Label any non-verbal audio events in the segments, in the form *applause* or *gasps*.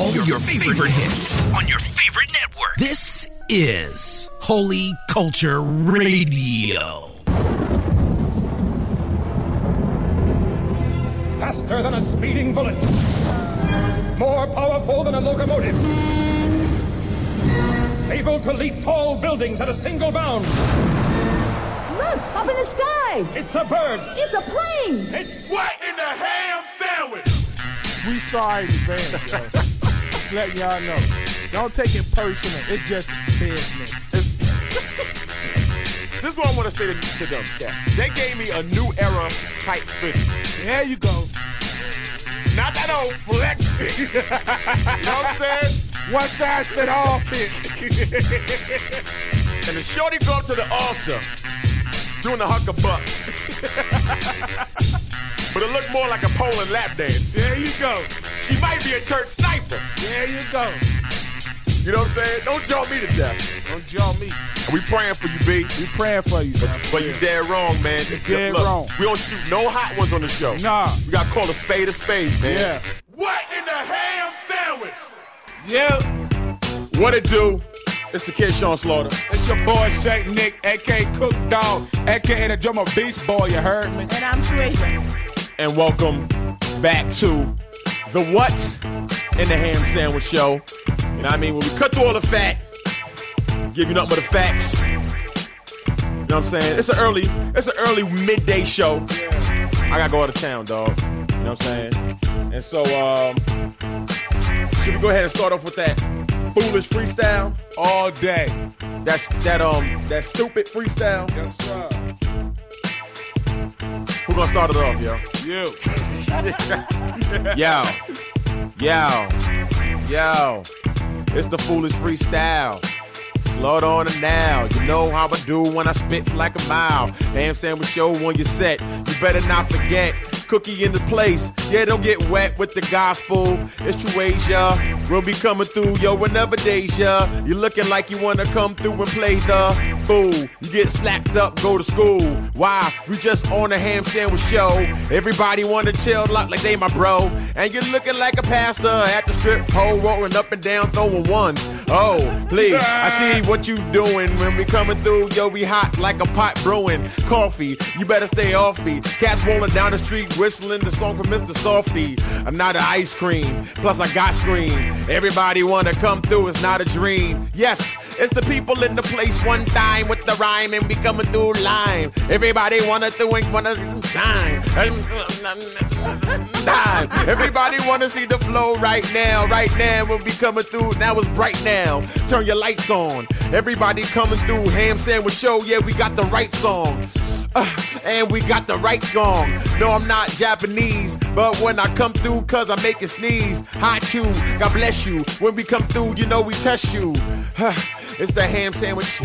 all your, your favorite, favorite hits on your favorite network. This is Holy Culture Radio. Faster than a speeding bullet. More powerful than a locomotive. Able to leap tall buildings at a single bound. Look, up in the sky. It's a bird. It's a plane. It's what in the ham sandwich? We sorry in advance, Let y'all know. Don't take it personal. It's just business. *laughs* this is what I want to say to, to them. They gave me a new era type fitting. There you go. Not that old flex fit. *laughs* you know what I'm saying? One size fit all fit. *laughs* and the shorty go up to the altar doing the huckabuck. but it looked more like a Poland lap dance. There you go. She might be a church sniper. There you go. You know what I'm saying? Don't jaw me to death. Don't jaw me. We praying for you, B. We praying for you. But, but you dead wrong, man. You dead Look, wrong. We don't shoot no hot ones on the show. Nah. We got to call a spade a spade, man. Yeah. What in the ham sandwich? Yeah. What it do? It's the kid Sean Slaughter. It's your boy Shake Nick, aka Cook Dog, aka the drummer Beast Boy. You heard me? And I'm Tracia. And welcome back to the What in the Ham Sandwich Show. You know I mean? When we cut through all the fat, give you nothing but the facts. You know what I'm saying? It's an early, it's an early midday show. I gotta go out of town, dog. You know what I'm saying? And so, um, should we go ahead and start off with that foolish freestyle? All day. That's that um that stupid freestyle. Yes, sir. Who gonna start it off, yo? You. *laughs* yo, yo, yo. It's the foolish freestyle. It on it now. You know how I do when I spit like a mile. Ham sandwich show on your set. You better not forget. Cookie in the place. Yeah, don't get wet with the gospel. It's true Asia. We'll be coming through, yo, whenever Deja. You looking like you wanna come through and play the fool. You get slapped up, go to school. Why? We just on a ham sandwich show. Everybody wanna chill like they my bro. And you're looking like a pastor at the strip pole, rolling up and down, throwing ones. Oh, please, I see what you doing when we coming through. Yo, we hot like a pot brewing. Coffee, you better stay off me. Cats rolling down the street, whistling the song from Mr. Softy. I'm not an ice cream, plus I got scream. Everybody wanna come through, it's not a dream. Yes, it's the people in the place one time with the rhyme and we coming through line. Everybody wanna do and wanna shine. *laughs* Everybody wanna see the flow right now, right now. We'll be coming through. Now it's bright now. Turn your lights on. Everybody coming through. Ham sandwich show. Yeah, we got the right song. Uh, *laughs* and we got the right gong. No, I'm not Japanese, but when I come through, cause I make it sneeze. Hot you, God bless you. When we come through, you know we test you. Uh, *sighs* it's the ham sandwich show.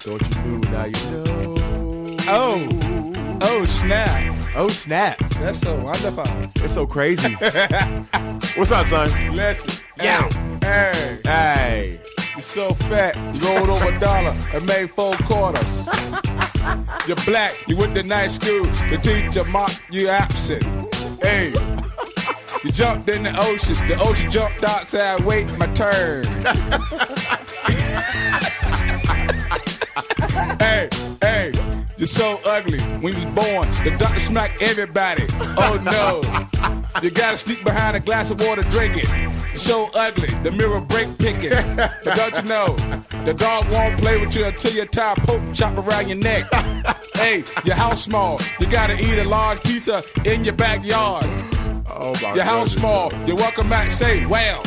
Don't you know now you know. Oh, oh snap. Oh snap. That's so wonderful. It's so crazy. *laughs* What's up, son? Listen. Yeah. Hey. Hey. You're so fat. You rolled over a dollar and made four quarters. *laughs* You're black. You went to night school. The teacher mocked you absent. Hey. You jumped in the ocean. The ocean jumped outside waiting my turn. *laughs* hey, hey. You're so ugly. When you was born, the doctor smacked everybody. Oh no. You gotta sneak behind a glass of water, drink it. You're so ugly, the mirror break picking. But don't you know, the dog won't play with you until you tie a poke chop around your neck. hey, your house small. You gotta eat a large pizza in your backyard. Oh my Your house goodness. small. You welcome back, say well.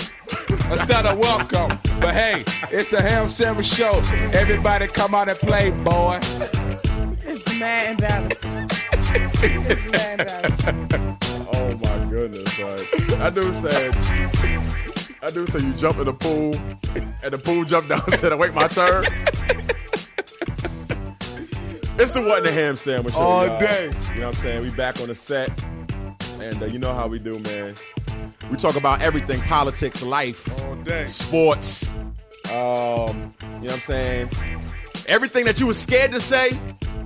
Instead of welcome. But hey, it's the Ham Sandwich Show. Everybody come out and play, boy. It's mad embarrassing. It's mad embarrassing. Goodness, son. I do said I do say you jump in the pool and the pool jumped down and *laughs* said, I wait my turn. It's the what in the ham sandwich show, All y'all. day. You know what I'm saying? We back on the set. And uh, you know how we do, man. We talk about everything, politics, life, sports. Um, you know what I'm saying? Everything that you was scared to say,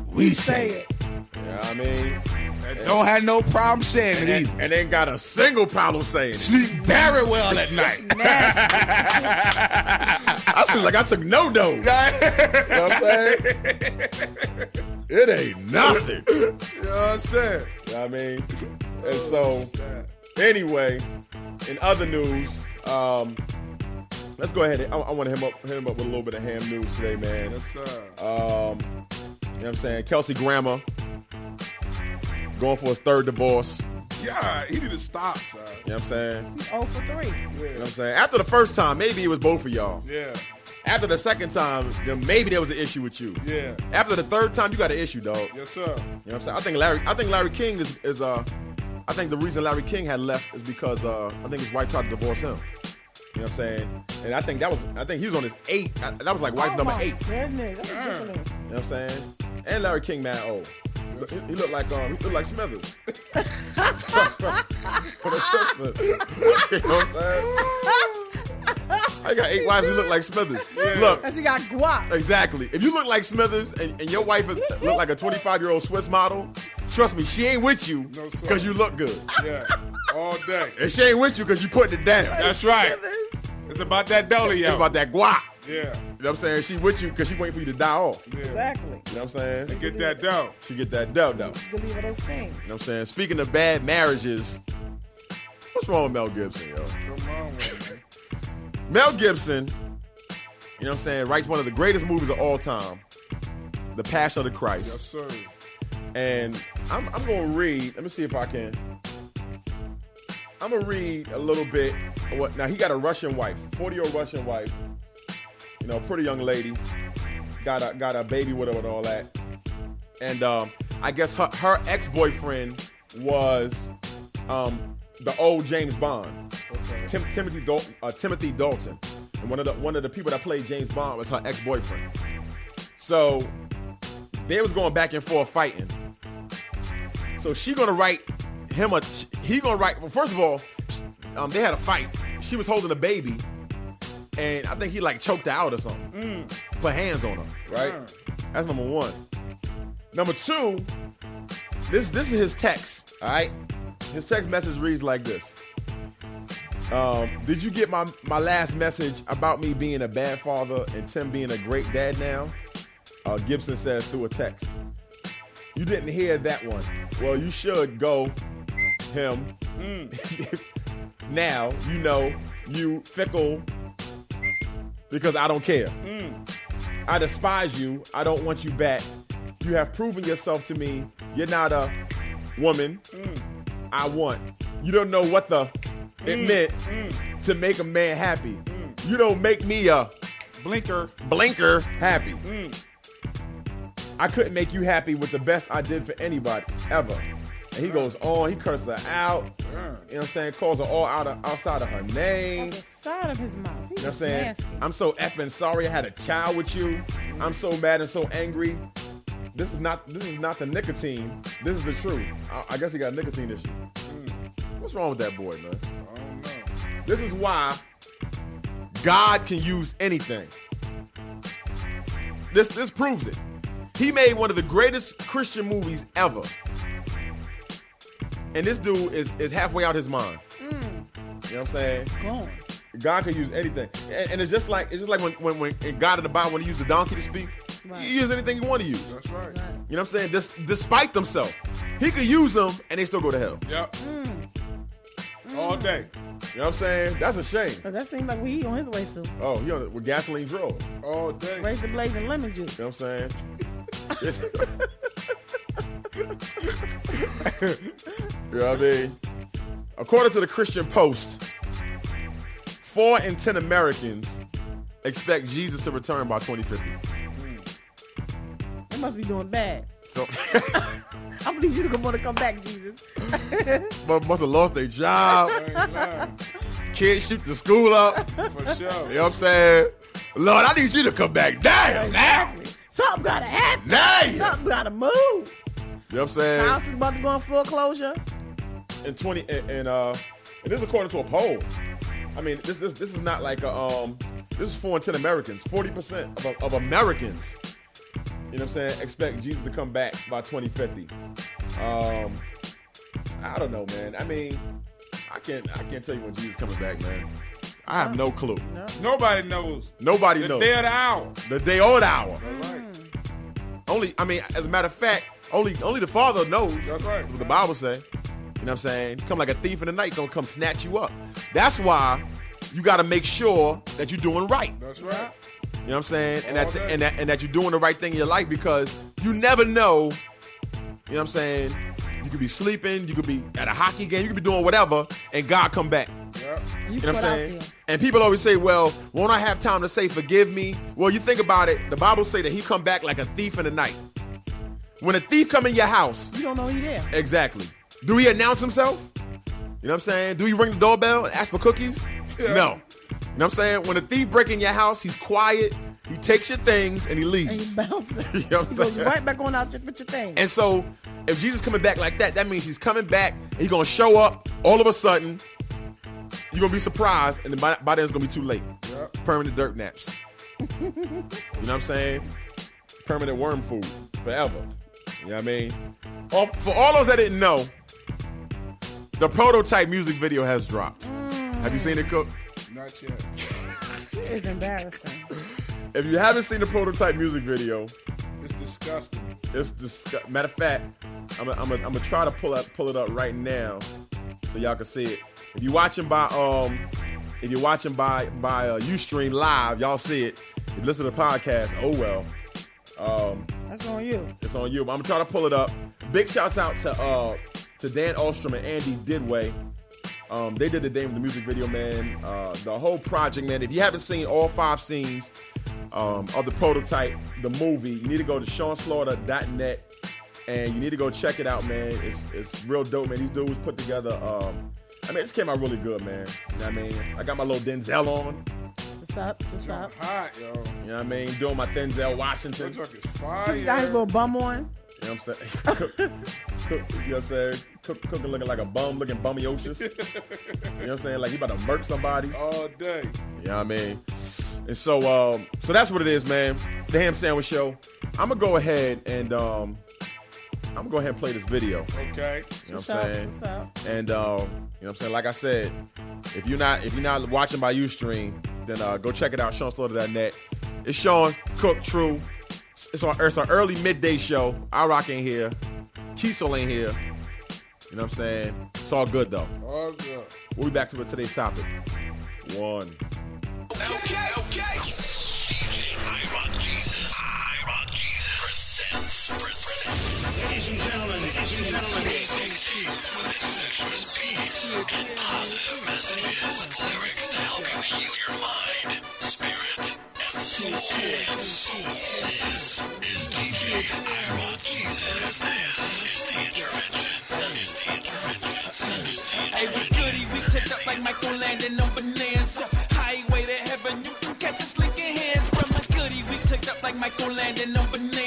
We say it. You know what I mean? And don't have no problem saying it and, either. and ain't got a single problem saying it. Sleep very well at night. *laughs* I seem like I took no dose. *laughs* You know what I'm saying? It ain't nothing. *laughs* You know what I'm saying? You know what I mean? And so, anyway, in other news, um, let's go ahead. And, I, I want to hit him up, hit him up with a little bit of ham news today, man. Yes, sir. Um, you know what I'm saying? Kelsey Grammer going for his third divorce. yeah, he need to stop, son. You know what I'm saying? Oh for three. You know what I'm saying? After the first time, maybe it was both of y'all. Yeah, After the second time, then maybe there was an issue with you. yeah. After the third time, you got an issue, dog. Yes, sir. You know what I'm saying? I think Larry. I think Larry King is, is uh. I think the reason Larry King had left is because uh, I think his wife tried to divorce him. You know what I'm saying? And I think that was. I think he was on his eight. uh, That was like wife oh number my eight. Goodness, that's ridiculous. You know what I'm saying? And Larry King, man, oh. He, he looked like um, he looked like Smithers. *laughs* For the *laughs* you know I'm saying? I got eight wives who look like Smithers. Look, Cause he got guap. exactly. If you look like Smithers and, and your wife is, look like a 25 year old Swiss model, trust me, she ain't with you No, because you look good, Yeah, all day. and she ain't with you because you putting it down. That's right. It's about that dolly, It's about that guap. Yeah, You know what I'm saying? She with you because she waiting for you to die off. yeah. Exactly. You know what I'm saying? Get that dough. She get that dough though. You can leave her those things. You know what I'm saying? Speaking of bad marriages, what's wrong with Mel Gibson, yo? Something wrong with it. Mel Gibson, you know what I'm saying, writes one of the greatest movies of all time, The Passion of the Christ. Yes, sir. And I'm, I'm going to read, let me see if I can. I'm going to read a little bit. of What Now, he got a Russian wife, 40 year old Russian wife, you know, pretty young lady, got a, got a baby with her and all that. And um, I guess her, her ex boyfriend was um, the old James Bond. Okay. Tim, Timothy Dal- uh, Timothy Dalton, and one of the one of the people that played James Bond was her ex boyfriend. So they was going back and forth fighting. So she gonna write him a he gonna write. Well, first of all, um, they had a fight. She was holding a baby, and I think he like choked her out or something. Put hands on her, right? Mm. That's number one. Number two, this this is his text. All right, his text message reads like this. Um, did you get my my last message about me being a bad father and Tim being a great dad now? Uh, Gibson says through a text. You didn't hear that one. Well, you should go him. *laughs* now you know you fickle because I don't care. Mm. I despise you. I don't want you back. You have proven yourself to me. You're not a woman mm. I want. You don't know what the it mm. meant to make a man happy. You don't make me a Blinker. blinker happy. I couldn't make you happy with the best I did for anybody ever. And he goes on, he curses her out. You know what I'm saying? Calls her all out of, outside of her name. On the side of his mouth. You know what I'm saying? nasty. I'm so effing sorry I had a child with you. I'm so mad and so angry. This is not this is not the nicotine. This is the truth. I, I guess he got a nicotine issue. Hmm. What's wrong with that boy, man? I don't know. This is why God can use anything. This this proves it. He made one of the greatest Christian movies ever. And this dude is, is halfway out his mind. Mm. You know what I'm saying? Gone. God can use anything, and, and it's just like it's just like when when, when in God in the Bible when He used the donkey to speak, Right. He use anything He want to use. That's right. You know what I'm saying? Dis- despite themselves, He could use them and they still go to hell. Yep. Mm. Mm. All day. You know what I'm saying? That's a shame. Cause that seems like we eat on his way to. Oh, he on with gasoline drawers. All day. Razor blades and lemon juice. You know what I'm saying? *laughs* This- you know what I mean? According to the Christian Post, four in ten Americans expect Jesus to return by 2050. They must be doing bad. So, *laughs* I believe you want to come back, Jesus. *laughs* but must have lost their job. I ain't. Kids shoot the school up. For sure. You know what I'm saying? Lord, I need you to come back. Damn, now. Something gotta happen. Now. You Something gotta move. What I'm saying? House is about to go on foreclosure. in 20 and, and uh and this is according to a poll. I mean, this this this is not like a um this is four in ten Americans. Forty percent of, of Americans, you know what I'm saying, expect Jesus to come back by 2050. Um I don't know, man. I mean, I can't I can't tell you when Jesus coming back, man. I have no clue. Nobody knows. Nobody The knows. The day of the hour. the day or the hour. That's right. Only I mean, as a matter of fact, only only the Father knows. That's right. What the Bible say. You know what I'm saying? Come like a thief in the night, gonna come snatch you up. That's why you gotta make sure that you're doing right. That's right. You know what I'm saying? And that, and that and that you're doing the right thing in your life because you never know. You know what I'm saying? You could be sleeping, you could be at a hockey game, you could be doing whatever, and God come back. Yep. You, You know what I'm saying? And people always say, "Well, won't I have time to say forgive me?" Well, you think about it. The Bible say that he come back like a thief in the night. When a thief come in your house, You don't know he there. exactly. Do he announce himself? You know what I'm saying? Do he ring the doorbell and ask for cookies? No. You know what I'm saying? When a thief break in your house, he's quiet. He takes your things and he And he leaves. bounces. *laughs* You know what I'm he goes saying? right back on out with your thing. And so, if Jesus coming back like that, that means he's coming back. And he's gonna show up all of a sudden. You're gonna be surprised, and by, by then it's gonna be too late. Yep. Permanent dirt naps. *laughs* you know what I'm saying? Permanent worm food forever. You know what I mean? All- for all those that didn't know, the prototype music video has dropped. Have you seen it, Cook? Not yet. it's embarrassing. If you haven't seen the prototype music video, It's disgusting. It's disgust. Matter of fact, I'm gonna I'm I'm try to pull up pull it up right now so y'all can see it. If you're watching by um, if you're watching by by uh, UStream live, y'all see it. If you listen to the podcast, oh well, um, That's on you. it's on you. I'm gonna try to pull it up. Big shouts out to uh to Dan Ostrom and Andy Didway. Um, they did the name of the music video, man. Uh, the whole project, man. If you haven't seen all five scenes um, of the prototype, the movie, you need to go to SeanSlaughter.net and you need to go check it out, man. It's it's real dope, man. These dudes put together. Um, I mean, it just came out really good, man. You know I mean? I got my little Denzel on. What's up? What's up? Hot, yo. You know what I mean? Doing my Denzel Washington. That truck is fire. He got his little bum on. You know what I'm saying? *laughs* cook, cook, you know what I'm saying? Cook, cooking looking like a bum, looking bummyocious. you know what I'm saying? Like he about to murk somebody. All day. You know what I mean? And so, um, so that's what it is, man. The Ham Sandwich Show. I'm gonna go ahead and um, I'm gonna go ahead and play this video. Okay. You know what I'm saying? And um, you know what I'm saying? Like I said, if you're not if you're not watching by Ustream, then uh, go check it out, SeanSlaughter.net. It's Sean Cook True. It's our it's our early midday show. I rock in here. Kiesel ain't here. You know what I'm saying? It's all good though. All good. We'll be back to today's topic. One. Okay, okay. Ladies and gentlemen, positive messages, lyrics to help you heal your mind, spirit, and soul. This is DJ I Jesus. Hey? We up like Michael on Bonanza. Highway to heaven, you can catch us linking hands from goody. We clicked up like Michael on.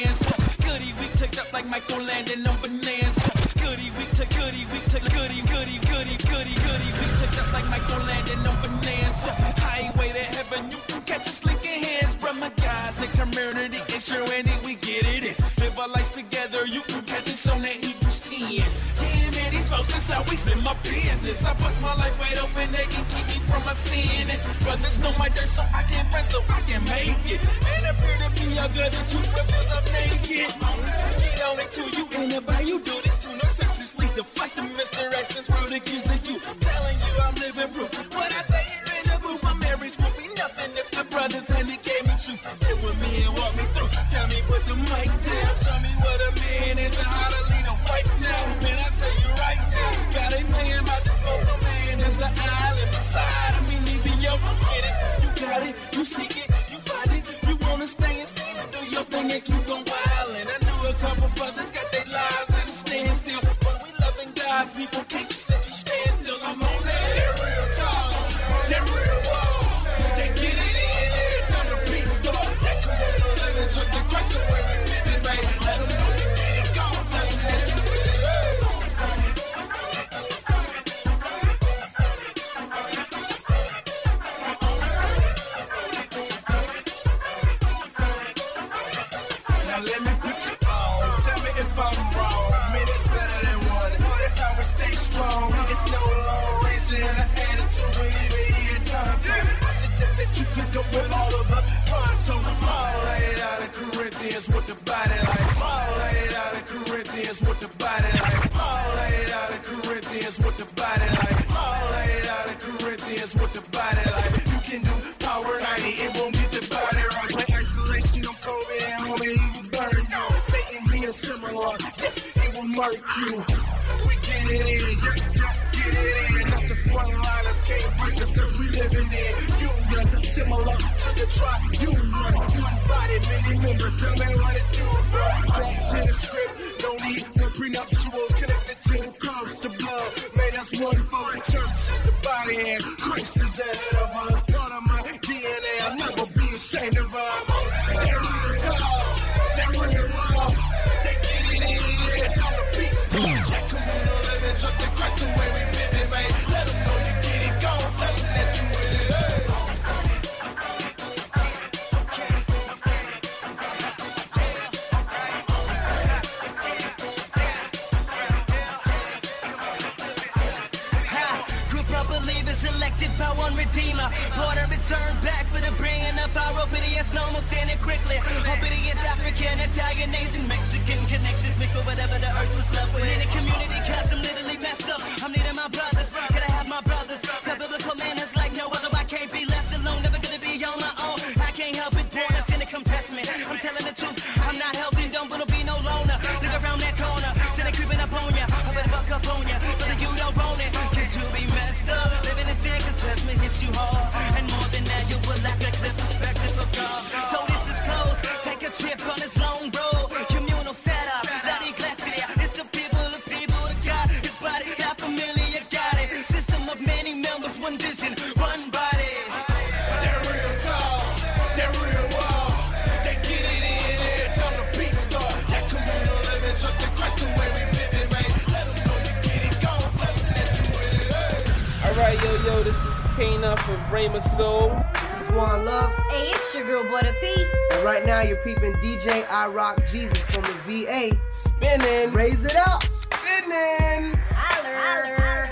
Michael Landon on Bonanza. Goody, we click goody, we click goody, goody, goody, goody, goody. We clicked up like Michael Landon on Bonanza. Highway to heaven, you can catch us linking hands from my guys in community. It's your ending, we get it. in. Live our lives together, you can catch us on that Hebrews 10. Man, these folks in my business. I bust my life wide open, they can keep me from my sin. Brothers know my dirt, so I can run, so I can make it. And appear to be a good the truth because I'm naked. Get on it to you, and if you do this too, no sexually deflect the to misdirections, rude accusing you. Telling you I'm living proof. What I say here in the booth, my marriage would be nothing if the brothers and he gave me truth. Get with me and walk me through. Tell me put the mic down, show me what a man is and how to lead a yo, yo, this is Kana from Rama Soul. This is Juan Love. Hey, it's your girl, Butter P. And right now you're peeping DJ I Rock Jesus from the VA. Spinning. Raise it up. Spinning. Holler.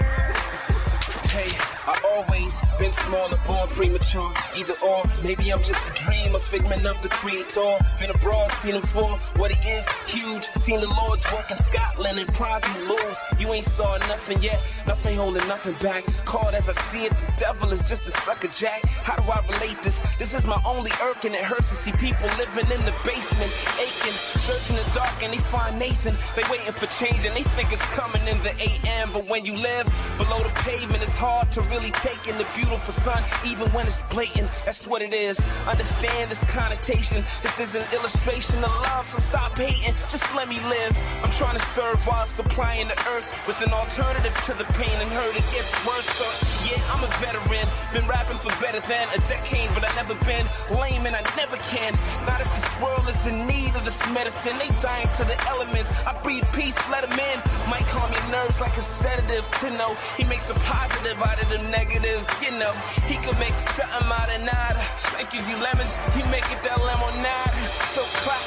Hey, I always been small and born premature. Either or, maybe I'm just a dream, a figment of the creator. Been abroad, seen him for what he is, huge. Seen the Lord's work in Scotland and Prague he moves. You ain't saw nothing yet, nothing holding nothing back. Called as I see it, the devil is just a sucker jack. How do I relate this? This is my only irk and it hurts to see people living in the basement, aching, searching the dark and they find Nathan. They waiting for change and they think it's coming in the AM. But when you live below the pavement, it's hard to really take in the beautiful sun, even when it's blatant. That's what it is. Understand this connotation. This is an illustration of love, so stop hating. Just let me live. I'm trying to serve while supplying the earth with an alternative to the pain and hurt. It gets worse, but yeah, I'm a veteran. Been rapping for better than a decade, but I never been lame and I never can. Not if this world is in need of this medicine. They dying to the elements. I breathe peace, let them in. Might calm your nerves like a sedative to know he makes a positive out of the negatives. You know, he could make something out of nada. Like gives you lemons, he make it that lemonade. So clap,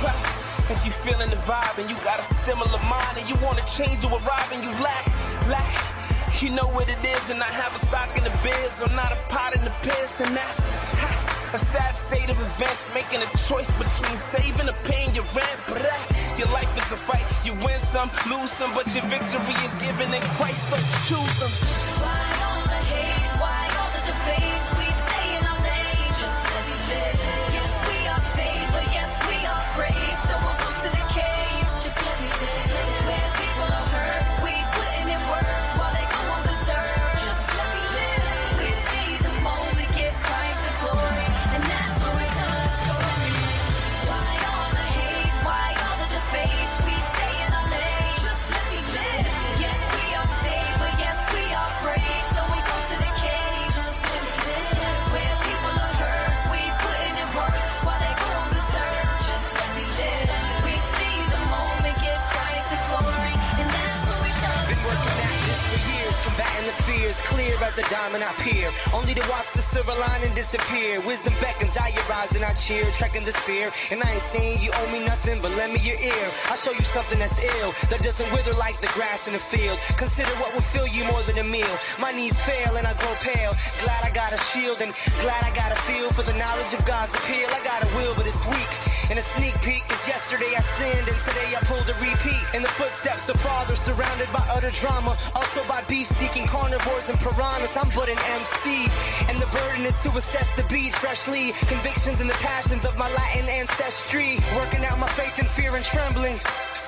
clap. If you feeling the vibe and you got a similar mind and you wanna change or arrive and you lack, lack. You know what it is, and I have a stock in the biz. I'm not a pot in the piss, and that's ha, a sad state of events. Making a choice between saving or paying your rent. But uh, your life is a fight. You win some, lose some, but your victory is given in Christ. So choose them. Why all the hate? Why all the debates? Climb diamond I peer, only to watch the silver lining disappear. Wisdom beckons, I rise and I cheer, trekking the spear. And I ain't saying you owe me nothing, but lend me your ear. I'll show you something that's ill, that doesn't wither like the grass in the field. Consider what will fill you more than a meal. My knees fail and I grow pale. Glad I got a shield and glad I got a feel for the knowledge of God's appeal. I got a will, but it's weak. And a sneak peek is yesterday I sinned and today I pulled a repeat. In the footsteps of fathers surrounded by utter drama, also by beast seeking carnivores and piranhas. I'm but an MC, and the burden is to assess the beat freshly. Convictions and the passions of my Latin ancestry, working out my faith in fear and trembling.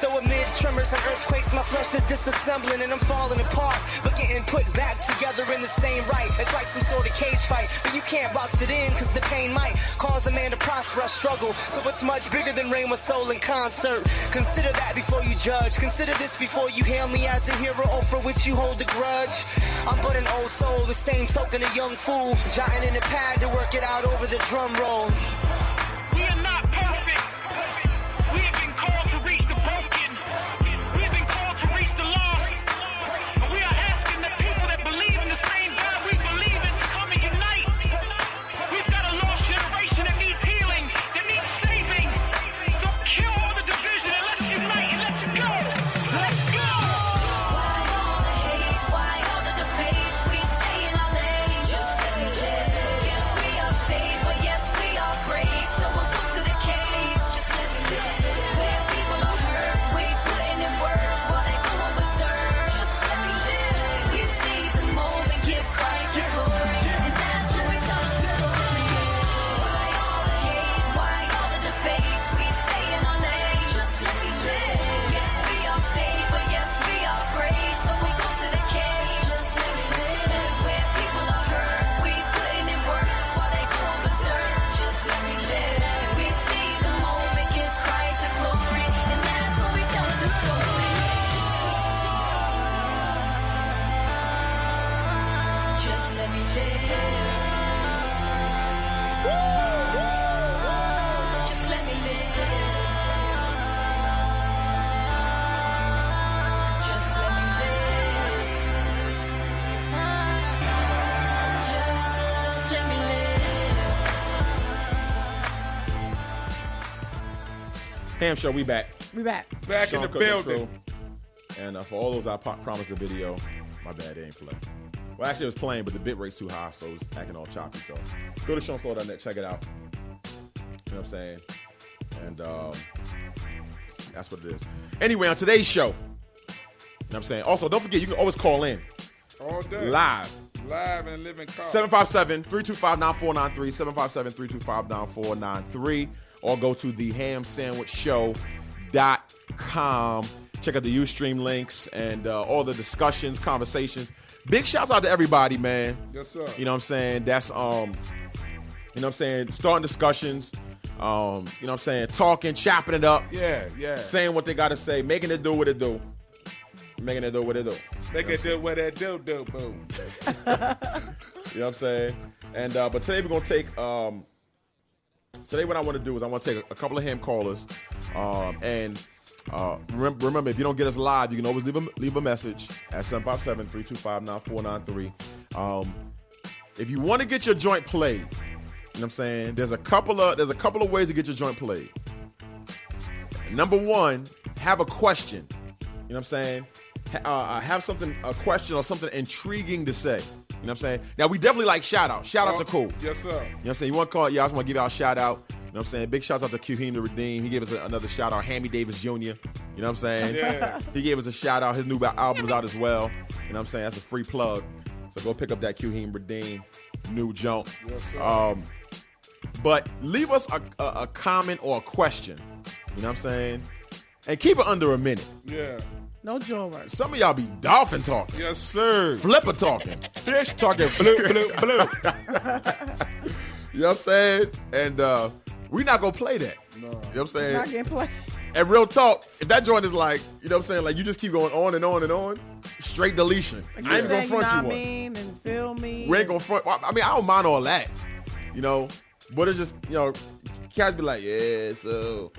So amid tremors and earthquakes, my flesh is disassembling and I'm falling apart, but getting put back together in the same right. It's like some sort of cage fight, but you can't box it in cause the pain might cause a man to prosper or struggle. So it's much bigger than Rain with Soul in concert. Consider that before you judge. Consider this before you hail me as a hero or for which you hold a grudge. I'm but an old soul, the same token a young fool, jotting in a pad to work it out over the drum roll. Live. Ham Show, we back. We back. Back in the Cook building. Intro. And uh, for all those I po- promised the video, my bad, it ain't play. Well, actually, it was playing, but the bit rate's too high, so it was acting all choppy. So go to SeanFlow.net, check it out. You know what I'm saying? And um, that's what it is. Anyway, on today's show, you know what I'm saying? Also, don't forget, you can always call in All day. live. Live and living color. 757 325 9493, 757 325 9493, or go to the hamsandwichshow.com. Check out the Ustream links and uh, all the discussions, conversations. Big shouts out to everybody, man. Yes, sir. You know what I'm saying? That's, um, you know what I'm saying? Starting discussions, um, you know what I'm saying? Talking, chopping it up, Yeah, yeah. saying what they got to say, making it do what it do. Making it do what it do. Make it do what that do do boo. *laughs* You know what I'm saying? And uh, but today we're gonna take um today what I want to do is I want to take a, couple of ham callers. Um and uh remember, remember if you don't get us live, you can always leave a leave a message at 757-325-9493. Um if you want to get your joint played, you know what I'm saying? There's a couple of there's a couple of ways to get your joint played. Number one, have a question. You know what I'm saying? Ha- uh, have something, a question or something intriguing to say. You know what I'm saying? Now, we definitely like shout out. Shout outs are cool. Yes, sir. You know what I'm saying? You want to call, yeah, I just want to give y'all a shout out. You know what I'm saying? Big shouts out to Qheem the Redeem. He gave us a, another shout out. Hammy Davis Jr. You know what I'm saying? Yeah. *laughs* He gave us a shout out. His new album's out as well. You know what I'm saying? That's a free plug. So go pick up that Qheem Redeem new junk. Yes, sir. Um, but leave us a, a, a comment or a question. You know what I'm saying? And keep it under a minute. Yeah. No jaw work. Some of y'all be dolphin talking, Yes, sir. flipper talking, Fish talking blue, blue, blue. *laughs* You know what I'm saying? And uh we not gonna play that. You know what I'm saying? Not getting played. And real talk, if that joint is like, you know what I'm saying, like you just keep going on and on and on, straight deletion. I ain't gonna Saying, you know front I you one. mean, and feel me. We ain't gonna front. I mean, I don't mind all that, you know. But it's just, you know, cats be like, yeah, so,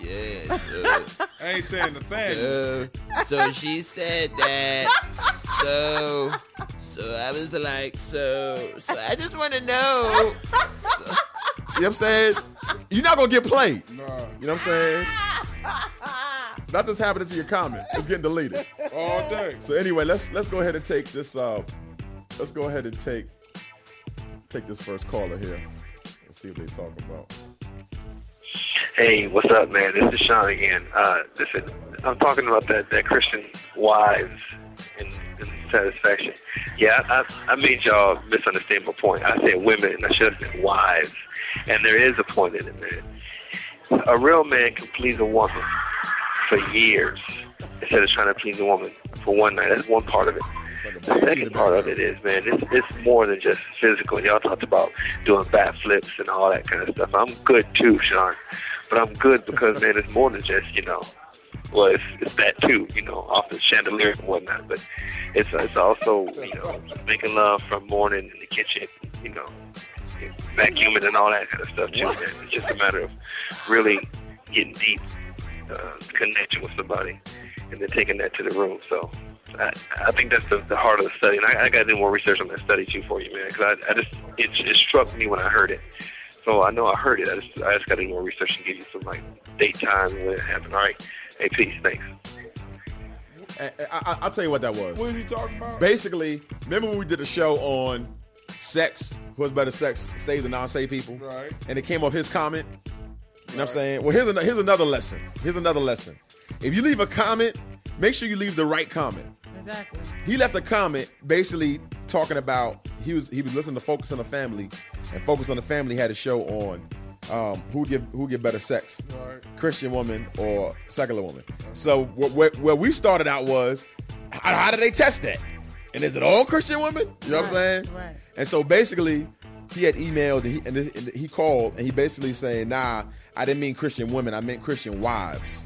yeah, *laughs* so, I ain't saying the thing. uh, so she said that, so, So I was like, so, so I just want to know. you know what I'm saying? You're not gonna get played. Nah. You know what I'm saying? Nothing's happening to your comment. It's getting deleted. All day. So anyway, let's let's go ahead and take this. Uh, let's go ahead and take take this first caller here and see what they talk about. Hey, what's up, man? This is Sean again. Uh, listen, I'm talking about that, that Christian wives and, and satisfaction. Yeah, I, I, I made y'all misunderstand my point. I said women, and I should have said wives. And there is a point in it, man. A real man can please a woman for years instead of trying to please a woman for one night. That's one part of it. The second part of it is, man, it's, it's more than just physical. Y'all talked about doing backflips and all that kind of stuff. I'm good too, Sean. But I'm good because, man, it's more than just, you know, well, it's, it's that too, you know, off the chandelier and whatnot. But it's it's also, you know, making love from morning in the kitchen, you know, vacuuming and all that kind of stuff too, man. It's just a matter of really getting deep uh, connection with somebody and then taking that to the room. So I, I think that's the, the heart of the study. And I, I got to do more research on that study too for you, man, because I, I just it, it struck me when I heard it. So I know I heard it. I just I just got to do more research and give you some like date time when it happened. All right. Hey, peace. Thanks. Eh, eh, I, I, I'll tell you what that was. What is he talking about? Basically, remember when we did a show on sex? Who's better sex, save the non-save people? Right. And it came off his comment. You know what I'm saying? Well, here's, an, here's another lesson. Here's another lesson. If you leave a comment, make sure you leave the right comment. Exactly. He left a comment basically talking about he was he was listening to Focus on the Family, and Focus on the Family had a show on um, who give who get better sex, Right. Christian woman or secular woman. So wh- wh- where we started out was how, how do they test that? And is it all Christian women? You know what I'm saying? Right. And so basically, he had emailed and he, and this- and he called and he basically saying, "Nah, I didn't mean Christian women. I meant Christian wives."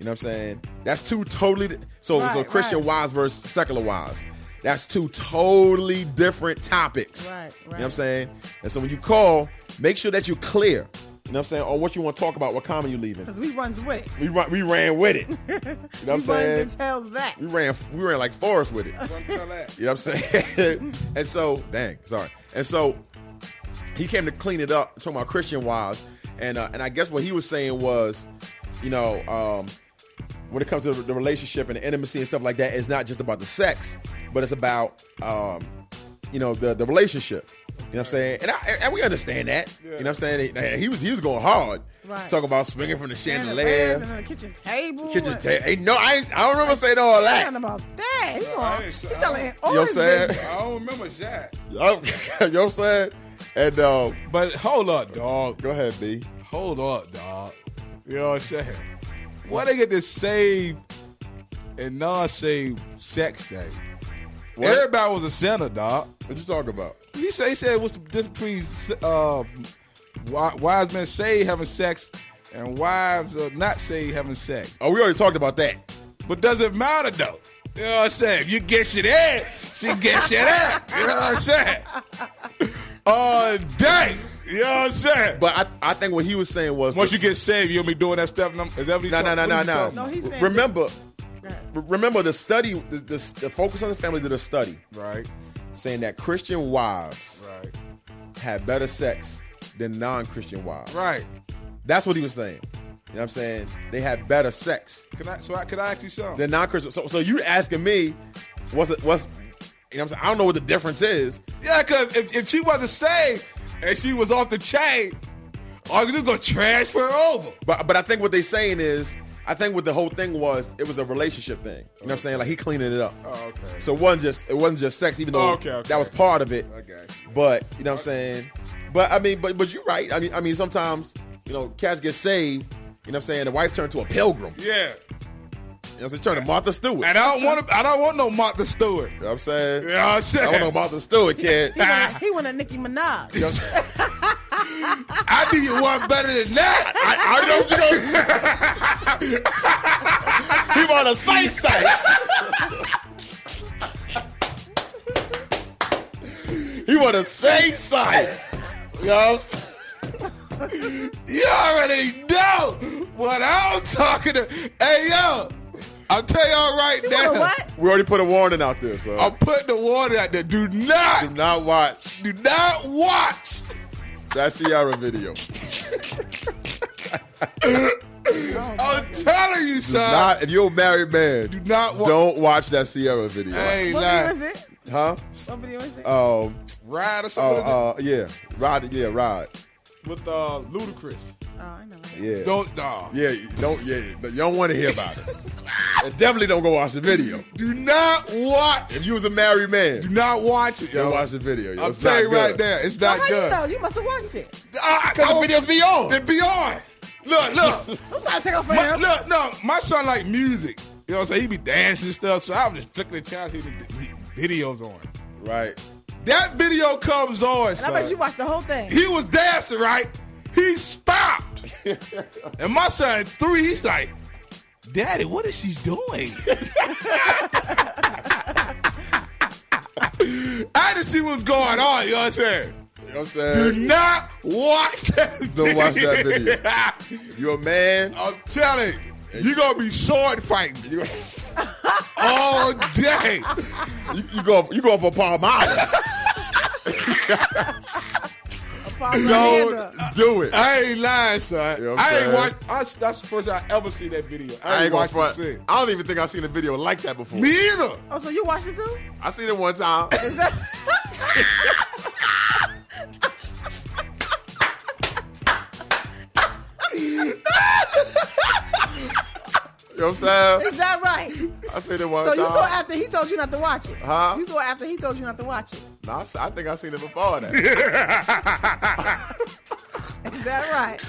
You know what I'm saying? That's two totally di- so so Christian right. wives versus secular wives. That's two totally different topics. Right, right. You know what I'm saying? And so when you call, make sure that you're clear. You know what I'm saying? Or what you want to talk about, what comment you leaving. Because we runs with it. We run, we ran with it. *laughs* You know what I'm we runs saying? and tells that. We ran we ran like Forrest with it. You know what I'm saying? *laughs* and so, dang, sorry. And so he came to clean it up, talking about Christian wives. And uh, and I guess what he was saying was, you know, um, when it comes to the relationship and the intimacy and stuff like that, it's not just about the sex, but it's about um, you know, the the relationship. You know what I'm saying? And, I, and we understand that. You know what I'm saying? He was he was going hard. Right. Talking about swinging from the chandelier. and the kitchen table. Kitchen table. Ain't no, I, I don't remember saying all that. Talking about that. He, gonna, he telling You all know what I'm saying? I don't remember that. you know what I'm saying? And uh, But hold up, dog. go ahead, B. Hold up, dog. You know what I'm saying? Why they get this save and non-save sex thing? What? Everybody was a sinner, dog. What you talking about? He said he said what's the difference between uh, wi- wise men say having sex and wives are not say having sex. Oh, we already talked about that. But does it matter though? You know what I'm saying? If you get shit in, she get shit in. You know what I'm saying? *laughs* All day. You know what I'm saying? But I, I think what he was saying was Once you get saved, you'll be doing that stuff. and Is that what he no, no, no, no, what is he no. No, he's saying Remember, re- remember the study, the, the, the focus on the family did a study Right, saying that Christian wives right, had better sex than non-Christian wives. right. That's what he was saying. You know what I'm saying? They had better sex Can I? So I, can I ask you something? than non-Christian. So, so you asking me, what's it? What's you know? What I'm saying I don't know what the difference is. Yeah, because if, if she wasn't saved and she was off the chain, are you gonna transfer over? But but I think what they saying is, I think what the whole thing was, it was a relationship thing. You know what I'm saying? Like he cleaning it up. Oh, okay. So it wasn't just it wasn't just sex, even though Oh, okay, okay. that was part of it. You. But you know what I'm saying? But I mean, but but you're right. I mean, I mean, sometimes you know, cats get saved. You know what I'm saying? The wife turned to a pilgrim. Yeah. You know what I'm saying? Turn to Martha Stewart. And I don't want to. I don't want no Martha Stewart. You know what I'm saying? You know what I'm saying? I don't know Martha Stewart, kid. He want, a, he want a Nicki Minaj. You know I'm *laughs* do you one better than that. I, I know what you're gonna say. *laughs* he want a sight sight. he want a say sight. You know what I'm saying? You already know what I'm talking to. Hey yo, I'll tell y'all right You now. what? We already put a warning out there, so I'm putting the warning out there. Do not, do not watch do not watch. that Ciara video. *laughs* I'm telling you, Do son. not, if you're a married man, do not watch. don't watch that Ciara video. Hey, What lie. video is it? Huh? What video is it? Um. Ride or Uh, something. uh, yeah. Ride. Yeah. Ride. with uh, Ludacris. Oh, I know. Yeah. Don't dog. Yeah. You don't. Yeah. But you don't want to hear about it. *laughs* and definitely don't go watch the video. Do not watch. If you was a married man, Do not watch it, don't watch the video. Yo. I'm It's telling not you right good. there, it's So not how good. you know? You must have watched it. I- Cause I- the videos be on. It be on. Look, look. *laughs* I'm trying to take off for My, him. look, no, my son like music. You know what I'm saying? He be dancing and stuff, so I was just flicking the channel, see the the videos on. Right. That video comes on, And I bet son. you watched the whole thing. He was dancing, right? He stopped. and my son, three, he's like, Daddy, what is she doing? *laughs* I didn't see what's going on, you know what I'm saying? You know what I'm saying? Do not watch that Don't watch that video. You're a man, I'm telling you, you're going to be sword fighting all day. *laughs* you, you go you go for Palmyra. *laughs* Palm *laughs* Don't do it. I ain't lying, son. You know I'm ain't saying? watch. I, that's the first time I ever seen that video. I, I ain't ain't gonna watched front. it since. I don't even think I've seen a video like that before. Me either. Oh, so you watched it too? I seen it one time. *laughs* Is that? You know what I'm saying? Is that right? I seen it one time. So time. you saw after he told you not to watch it? Huh? You saw after he told you not to watch it? No, I s- I think I've seen it before that. *laughs* Is that right?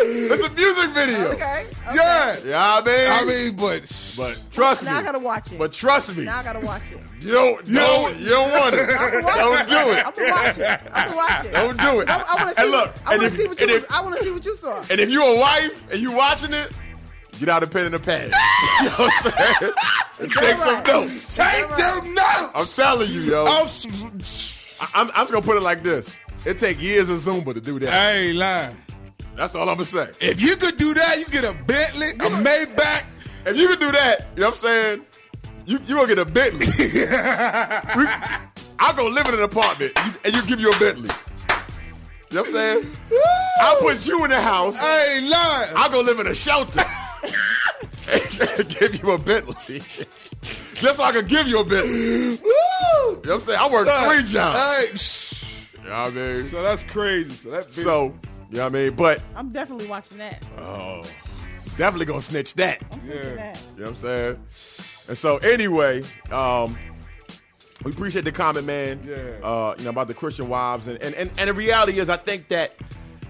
it's a music video. Okay. okay. Yeah. Yeah, I mean, I mean, but but trust me. Now I gotta watch it. But trust me, now I gotta watch it. you don't, you don't, you don't want it. *laughs* I'm gonna watch Don't it. do it. I'm gonna watch it. I'm gonna watch it. Don't do it. I, I want to see. And look, I and want if- to see what you. if- I want to see what you saw. And if you a wife and you watching it, get out a pen and a pad. you know what I'm saying? *laughs* And take some right? notes. take them notes. I'm telling you, yo. I'm s- I- I'm, I'm just gonna put it like this. It take years of Zumba to do that. I ain't lying. That's all I'm gonna say. If you could do that, you get a Bentley, a Maybach. If you could do that, you know what I'm saying? You you gonna get a Bentley. *laughs* We- I'll go live in an apartment you- and you give you a Bentley. You know what I'm saying? I'll put you in the house. I ain't lying. I'll go live in a shelter and *laughs* give you a Bentley. Just so I can give you a Bentley. *gasps* You know what I'm saying? I work Son, three jobs. Hey, shh. You know what I mean? so that's crazy. So that video- So, you know what I mean? But I'm definitely watching that. oh, definitely gonna snitch that. I'm watching that. You know what I'm saying? And so anyway, um, we appreciate the comment, man. Yeah. Uh, you know, about the Christian wives. And, and and and the reality is I think that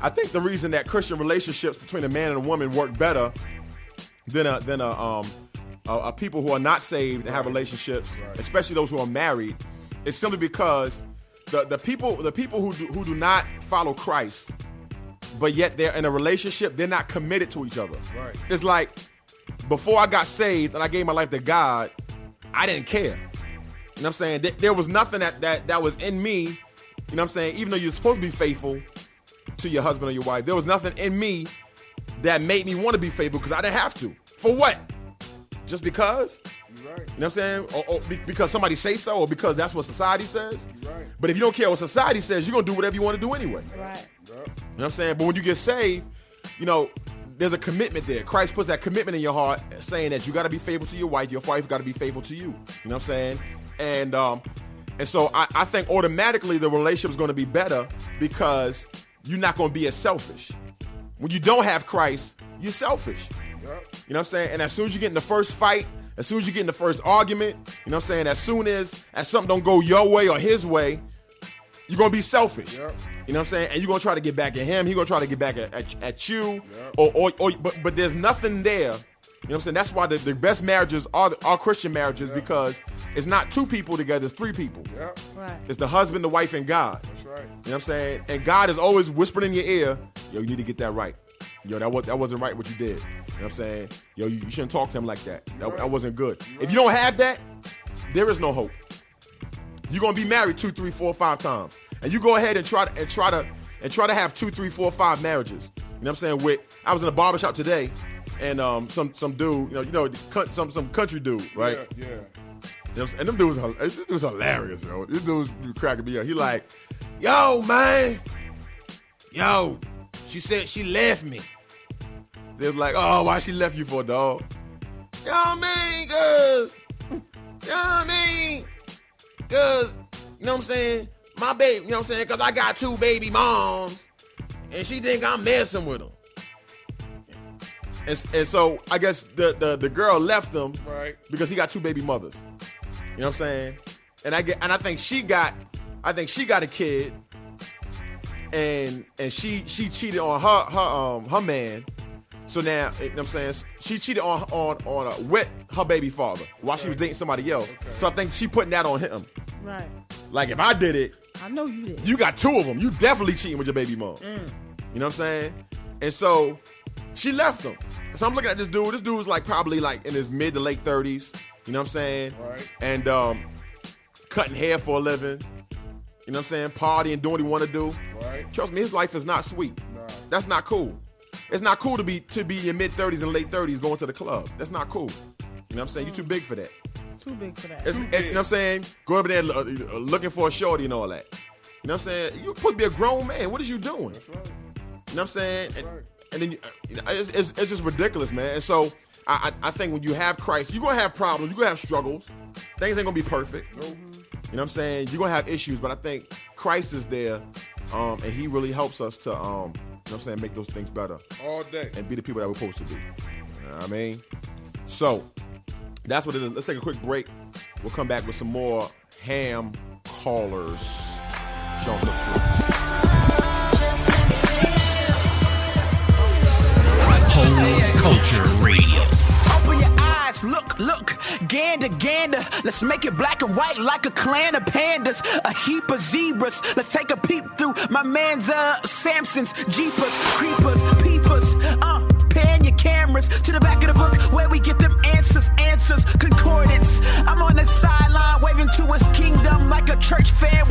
I think the reason that Christian relationships between a man and a woman work better than a than a um a, a people who are not saved and have relationships, especially those who are married, is simply because the, the people the people who do, who do not follow Christ, but yet they're in a relationship, they're not committed to each other. Right. It's like before I got saved and I gave my life to God, I didn't care. You know what I'm saying? There, there was nothing that, that that was in me. You know what I'm saying? Even though you're supposed to be faithful to your husband or your wife, there was nothing in me that made me want to be faithful because I didn't have to. For what? Just because? You right. You know what I'm saying? Or, or because somebody say so, or because that's what society says. You right. But if you don't care what society says, you're gonna do whatever you want to do anyway. Right. You know what I'm saying? But when you get saved, you know, there's a commitment there. Christ puts that commitment in your heart, saying that you got to be faithful to your wife. Your wife got to be faithful to you. You know what I'm saying? And um, and so I, I think automatically the relationship's going to be better because you're not going to be as selfish. When you don't have Christ, you're selfish. Yep. You know what I'm saying? And as soon as you get in the first fight, as soon as you get in the first argument, you know what I'm saying? As soon as as something don't go your way or his way, you're gonna be selfish. Yep. You know what I'm saying? And you're gonna try to get back at him. He's gonna try to get back at, at, at you. Or, or, or but but there's nothing there. You know what I'm saying? That's why the, the best marriages are are Christian marriages because it's not two people together, it's three people. Yep. Right. It's the husband, the wife, and God. That's right. You know what I'm saying? And God is always whispering in your ear, yo, you need to get that right. Yo, that was that wasn't right what you did. You know what I'm saying? Yo, you, you shouldn't talk to him like that. That, that wasn't good. If you don't have that, there is no hope. You're gonna be married two, three, four, five times. And you go ahead and try to and try to and try to have two, three, four, five marriages. You know what I'm saying? With I was in a barbershop today, and um some some dude, you know, you know, coun- some some country dude, right? Yeah, yeah. And them dudes, this dude's hilarious, yo. This dude's cracking me up. He like, yo, man, yo, she said she left me. They was like, oh, why she left you for, dog? You know I mean? Cause, you know I mean? Cause, you know what I'm saying? My baby, you know what I'm saying? Cause I got two baby moms, and she think I'm messing with them. And, and so I guess the, the the girl left him Right. because he got two baby mothers. You know what I'm saying? And I get and I think she got I think she got a kid and and she she cheated on her her um her man. So now, you know what I'm saying? She cheated on on on uh, with her baby father while she was dating somebody else. So I think she putting that on him. Right. Like if I did it, I know you did. you got two of them. You definitely cheating with your baby mom. You know what I'm saying? And so she left him. So I'm looking at this dude. This dude dude's like probably like in his mid to late 30s. You know what I'm saying? Right. And um, cutting hair for a living. You know what I'm saying? Partying, doing what he want to do. Right. Trust me, his life is not sweet. Nah. That's not cool. It's not cool to be to be in mid 30s and late 30s going to the club. That's not cool. You know what I'm saying? You're too big for that. Too big for that. It's, it's- you know what I'm saying? Going over there uh, uh, looking for a shorty and all that. You know what I'm saying? You're supposed to be a grown man. What is you doing? Right. You know what I'm saying? And, and then you, uh, it's, it's, it's just ridiculous, man. And so I, I, I think when you have Christ, you're going to have problems. You're going to have struggles. Things ain't going to be perfect. You know what I'm saying? You're going to have issues, but I think Christ is there um, and he really helps us to, um, you know what I'm saying, make those things better All day. and be the people that we're supposed to be. You know what I mean? So that's what it is. Let's take a quick break. We'll come back with some more ham callers. Sean Cook True. Culture Radio. Open your eyes, look, look, gander, gander. Let's make it black and white like a clan of pandas, a heap of zebras. Let's take a peep through my man's uh Samson's Jeepers, creepers, peepers. Uh, pan your cameras to the back of the book where we get them answers, answers, concordance. I'm on the sideline waving to his kingdom like a church fan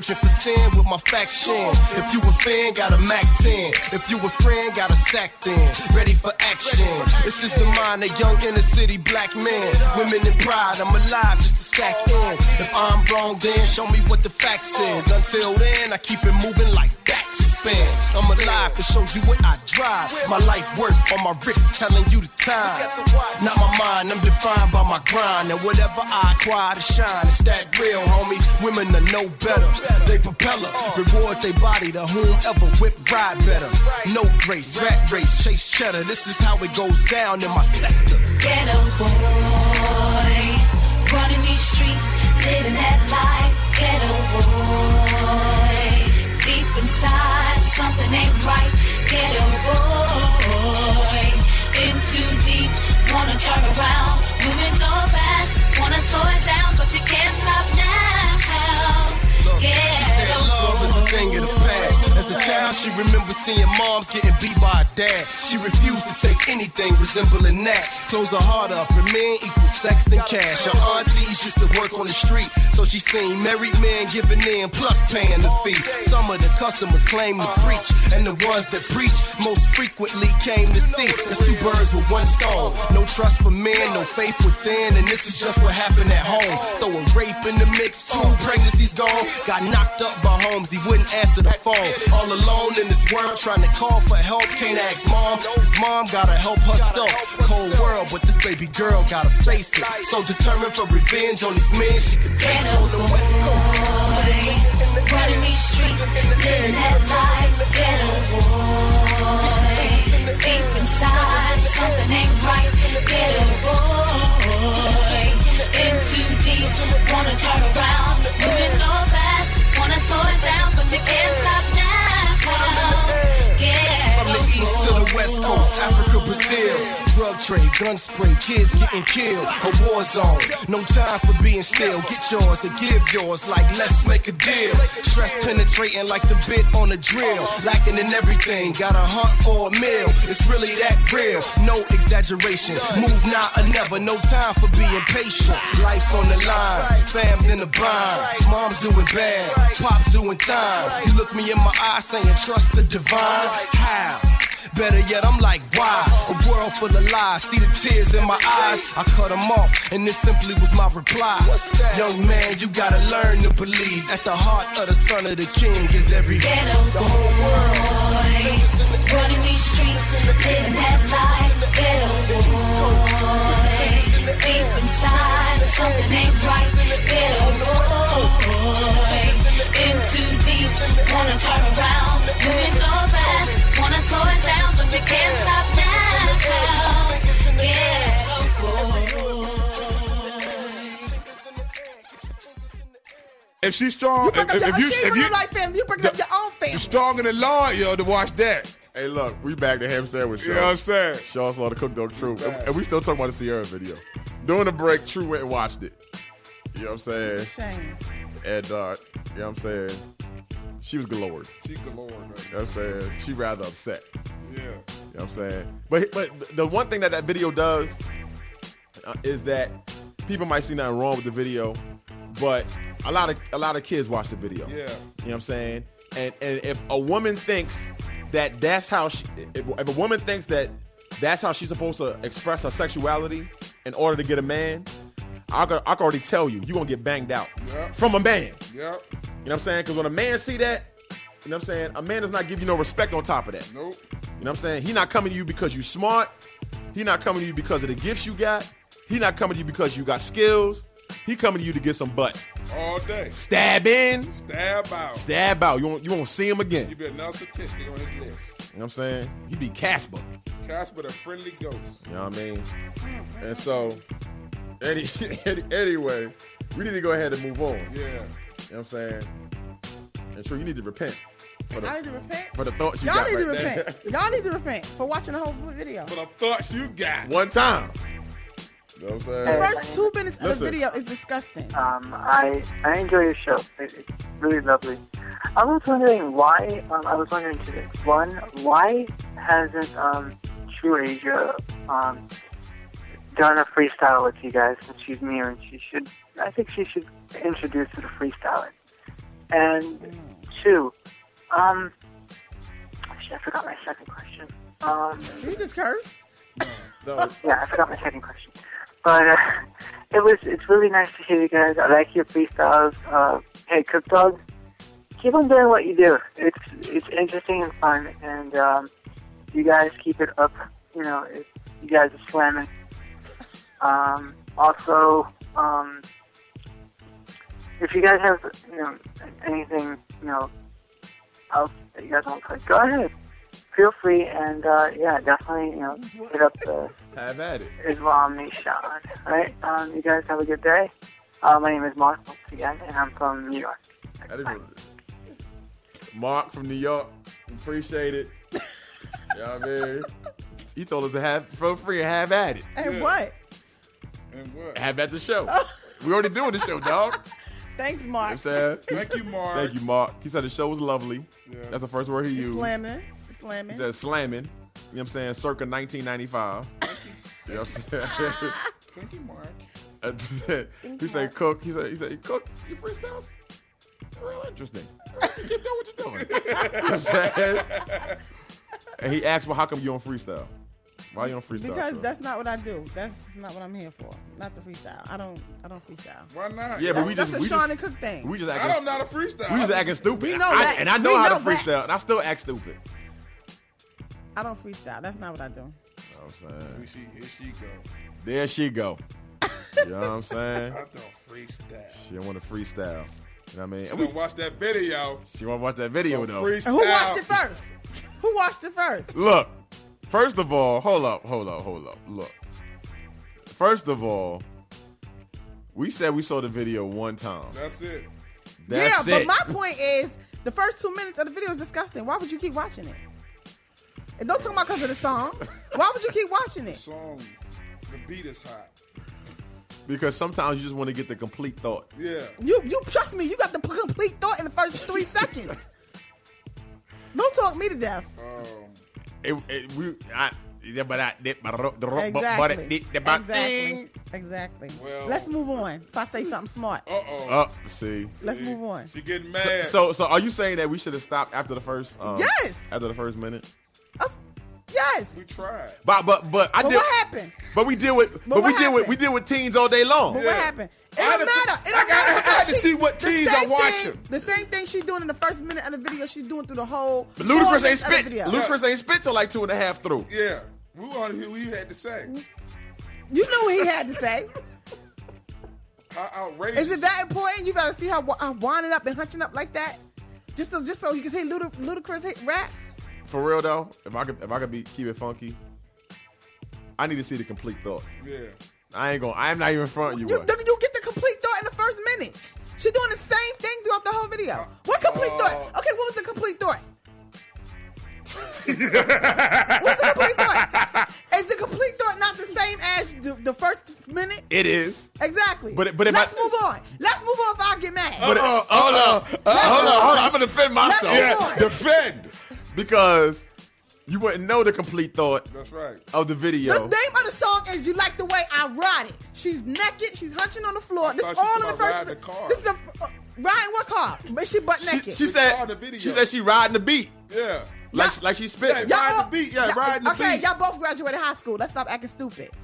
Searching for sin with my faction. If you a fan, got a Mac 10. If you a friend, got a sack then. Ready for action. This is the mind of young inner city black men. Women in pride, I'm alive just to stack ends. If I'm wrong, then show me what the facts is. Until then, I keep it moving like I'm alive to show you what I drive. My life worth on my wrist, telling you the time. Not my mind, I'm defined by my grind. And whatever I acquire to shine, it's that real, homie. Women are no better. They propeller, reward they body to whomever whip ride better. No grace, rat race, chase cheddar. This is how it goes down in my sector. Ghetto boy, running these streets, living that life. Ghetto boy, deep inside something ain't right. Ghetto boy, in too deep, wanna turn around, moving so fast, wanna slow it down, but you can't stop now. She said love is the thing of the a child, she remembers seeing moms getting beat by a dad. She refused to take anything resembling that. Close her heart up, and men equal sex and cash. Her aunties used to work on the street, so she seen married men giving in plus paying the fee. Some of the customers claim to preach, and the ones that preach most frequently came to see. It's two birds with one stone. No trust for men, no faith within, and this is just what happened at home. Throw a rape in the mix, two pregnancies gone. Got knocked up by homes, he wouldn't answer the phone. All alone in this world, trying to call for help. Can't ask mom, his mom gotta help herself. Cold world, but this baby girl gotta face it. So determined for revenge on these men, she could taste it on the west coast. Running these streets, living that life. Ghetto boy, deep inside something ain't right. Ghetto boy, in too deep, wanna turn around, moving so fast, wanna slow it down, but you can't stop now. From the east to the west coast, Africa, Brazil. Drug trade, gun spray, kids getting killed. A war zone, no time for being still. Get yours or give yours, like let's make a deal. Stress penetrating like the bit on a drill. Lacking in everything, got a hunt for a meal. It's really that real, no exaggeration. Move now or never, no time for being patient. Life's on the line, fam's in the bind. Mom's doing bad, pop's doing time. You look me in my eyes saying trust the divine. How? Better yet, I'm like, why? A world full of lies, see the tears in my eyes. I cut them off, and this simply was my reply. Young man, you gotta learn to believe. At the heart of the son of the king is every Ghetto boy, running these streets, living that life. Ghetto boy, deep inside something ain't right. Ghetto boy, in too deep, wanna turn around, moving so wanna slow it down, but you can't stop now. Ghetto If she's strong, You bring if, up your, if you she if real you life family. You bring up your own family. you strong in the Lord, yo, to watch that. Hey, look, we back to ham sandwich. You know what I'm saying? Shaw's Law, the Cook Dog True. And, and we still talking about the Ciara video. During the break, True went and watched it. You know what I'm saying? Shame. And, uh, you know what I'm saying? She was galore. She galore, man. You know what I'm saying? She rather upset. Yeah. You know what I'm saying? But but the one thing that that video does uh, is that people might see nothing wrong with the video, but a lot of a lot of kids watch the video. Yeah. You know what I'm saying? And and if a woman thinks that that's how she if, if a woman thinks that that's how she's supposed to express her sexuality in order to get a man, I can, I can already tell you, you're going to get banged out Yep. from a man. Yep. You know what I'm saying? Because when a man see that, you know what I'm saying? A man does not give you no respect on top of that. Nope. You know what I'm saying? He not coming to you because you smart. He not coming to you because of the gifts you got. He not coming to you because you got skills. He coming to you to get some butt. All day. Stab in, Stab out. stab out. You won't, you won't see him again. You be another statistic on his list. You know what I'm saying? He be Casper. Casper the friendly ghost. You know what I mean? And so, Any, *laughs* any, anyway, we need to go ahead and move on. Yeah. You know what I'm saying? And true, you need to repent for I need the, to repent. for the thoughts you got. Y'all need right to there. repent. *laughs* Y'all need to repent for watching the whole video. For the thoughts you got. One time. You know what I'm saying? The saying? first two minutes of the video is disgusting. Um, I I enjoy your show. It- It's really lovely. I was wondering why. Um, I was wondering two things. One, why hasn't um, True Asia um, done a freestyle with you guys since she's new and she should. I think she should introduce to the freestyling. And two, um, shit, I forgot my second question. Um, Did you just curse? *laughs* yeah, I forgot my second question. But uh, it was it's really nice to hear you guys. I like your freestyles. Uh, hey, Cook Dog, keep on doing what you do. It's it's interesting and fun, and um, you guys keep it up. You know, it, you guys are slamming. Um, also, um, if you guys have you know anything you know else that you guys want to play, go ahead. Feel free, and uh, yeah, definitely you know hit up the Have at it. Islam Nation. All right, um, you guys have a good day. Uh, my name is Mark once again, and I'm from New York. I didn't- Mark from New York, appreciate it. *laughs* you know what I mean? He told us to have feel free and have at it. And what? And what? Have at the show. We're already doing the show, dog. Thanks, You know Mark. what I'm saying? Thank you, Mark. Thank you, Mark. He said the show was lovely. Yes. That's the first word he used. Slamming. Slamming. He said slamming. You know what I'm saying? Circa 1995. Thank you know what I'm saying? Thank you, *laughs* Mark. he said cook. He said he said cook. *laughs* You freestyles. Real interesting. Keep doing what you're doing. you know what I'm saying? *laughs* And he asked, "Well, how come you on freestyle? Why you on freestyle?" Because show?" that's not what I do. That's not what I'm here for. Not the freestyle. I don't. I don't freestyle. Why not? yeah, but That's, we that's just a we Sean just, and Cook thing. we just I acting. don't know how to freestyle. we just acting stupid. We know I- that. and I know We how know to that. freestyle, and I still act stupid. I don't freestyle. That's not what I do. You know what I'm saying? See, she, here she go. There she go. *laughs* you know what I'm saying? I don't freestyle. She don't want to freestyle. You know what I mean? She And we- don't watch that video. she want to watch that video though. freestyle. And who watched it first? Who watched it first? Look, first of all, hold up, hold up, hold up. Look, first of all, we said we saw the video one time. That's it. That's yeah, it. but my point is, the first two minutes of the video is disgusting. Why would you keep watching it? And don't talk about because of the song. Why would you keep watching The it? song, the beat is hot. because sometimes you just want to get the complete thought. Yeah. You you trust me. You got the complete thought in the first three seconds. Don't talk me to death. Um, It, it, we, I, yeah, but I, did- but I- but Exactly. it did- but- Exactly. Exactly. Well- Let's move on. If I say something smart, uh oh. Oh, see. let's move on. She getting So, mad. so, so, are you saying that we should have stopped after the first? Um, Yes. After the first minute. Yes. we tried. But, but, but, I But did. what happened? But we deal with, but, we what deal with, we deal with teens all day long. But Yeah. what happened? It I don't matter. It I don't got- matter. *laughs* I had because to she- see what the teens same thing- watching. The same thing she's doing in the first minute of the video, she's doing through the whole. But Ludacris ain't minutes of the spit. video. Ludacris ain't spit till like two and a half through. Yeah. We want to hear what you had to say. You knew what he had to say. How outrageous. Is it that important? You gotta see how I'm winding up and hunching up like that, just so just so you can say Luda, Ludacris hit rap. For real though, if I could, if I could be keep it funky, I need to see the complete thought. Yeah. I ain't gonna. I am not even fronting you. You, boy. you get the. She's doing the same thing throughout the whole video. What complete uh, thought? Okay, what was the complete thought? *laughs* What's the complete thought? Is the complete thought not the same as the, the first minute? It is. Exactly. But- but if let's I- move on. Let's move on. If I get mad, But it- uh, uh, uh, hold on, hold on, hold on. I'm gonna defend myself. Let's move on. defend because you wouldn't know the complete thought That's right. of the video. The name of the song is "You Like the Way I Ride It." She's naked. She's hunching on the floor. This thought all in the was first. riding the car. This is the uh, riding what car? But she butt naked. she saw said. the video. She said she riding the beat Yeah. like like she spitting. Yeah, Y'all Ride the beat, yeah, y'all- the okay, beat. Okay, y'all both graduated high school. Let's stop acting stupid. *laughs*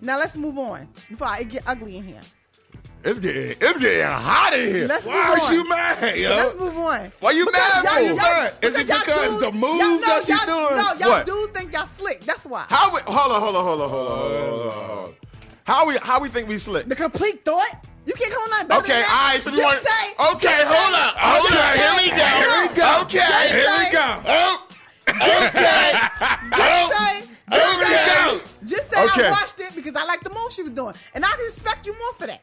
now let's move on before I get ugly in here. It's getting it's getting hot in here. Let's Why move on. you mad, yo? Let's move on. Why you Because mad y'all- y'all- Mad? Is it because dudes- the moves y'all know that she doing? No, y'all What? dudes think y'all slick. That's why. How we? Hold on, hold on, hold on, hold on, hold on. How we? How we think we slick? The complete thought. You can't come on better Okay, than that. all right. So you Just want? say. Okay, just hold say- up, hold just up. Here we go. Here we go. Okay, Just here we go. Oh, Just say. oh, Just say. here we go. say Okay. I watched it because I liked the move she was doing, and I respect you more for that.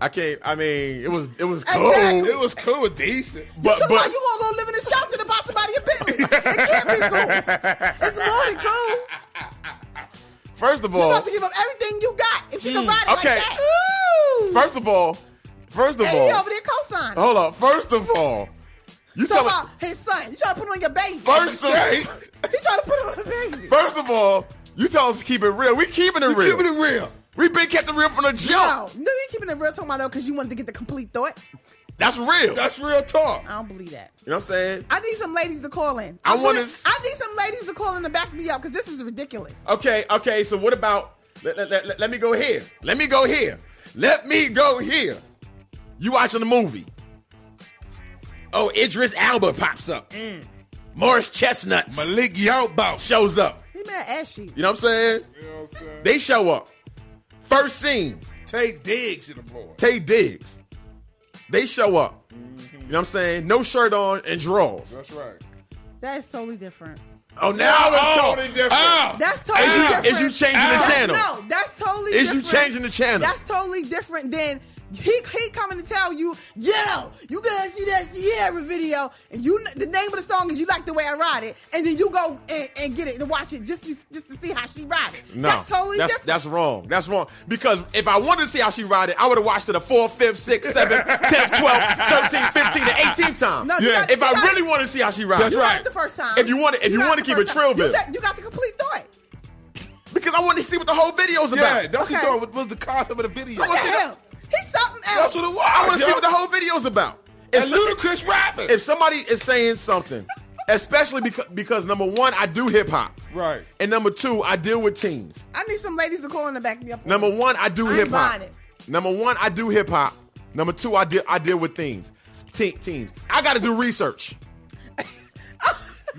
I can't. I mean, it was it was cool. Exactly. It was cool, decent. You But talking but about you gonna go live in a shelter to buy somebody a Bentley? It can't be cool. It's more than cool. first of all, You about to give up everything you got if she can Mm, ride it okay. like that. Ooh. first of all, first of and he all, over there co-signing. hold up. First of all, you Talking tell about his son. You trying to put on your baby. First of- all, *laughs* he trying to put on the baby. First of all, you tell us to keep it real. We keeping it We real. keeping it real. We been kept it real from the joke. No, jump. no, you keeping it real talking about though because you wanted to get the complete thought. That's real. That's real talk. I don't believe that. You know what I'm saying? I need some ladies to call in. I I, wanna- I need some ladies to call in to back me up because this is ridiculous. Okay, okay. So what about? Let, let, let, let me go here. Let me go here. Let me go here. You watching the movie? Oh, Idris Elba pops up. Mm. Morris Chestnut Malik Yoba. shows up. He mad ass she. You know what I'm saying? You know what I'm saying? They show up. First scene, Taye Diggs in the boy. Taye Diggs. They show up. Mm-hmm. You know what I'm saying? No shirt on and drawers. That's right. That is totally different. Oh, now it's Oh, totally different. oh. That's totally Is you- different. is you changing the channel? No, that's totally Is you changing the channel? That's totally different than he he coming to tell you, yo, you gotta see that Ciara video, and you the name of the song is you like the way I ride it, and then you go and, and get it and watch it just to, just to see how she ride it. No, that's totally that's, different. that's wrong. That's wrong. Because if I wanted to see how she ride it, I would have watched it a 4th, 5th, 6th, 7th, 10th, 12th, 13th, 15th, and 18th time. No, yeah. got- if I got- really want to see how she rides That's it. you got right. it the first time. If you want to, if you, got want to keep the it first you, said, you got the complete thought. because I want to see what the whole video's about. Yeah, that's Okay. what what was the concept of the video. What the hell? He's something That's else. what it was. I want to see what the whole video's about. If, And so- Ludacris rapping. if somebody is saying something, especially because, because number one, I do hip hop. Right. And number two, I deal with teens. I need some ladies to call in to back me up. on Number this. one, I do I ain't hip hop. buying it. Number one, I do hip hop. Number two, I deal I deal with teens. Teen, teens. I got to do research. *laughs*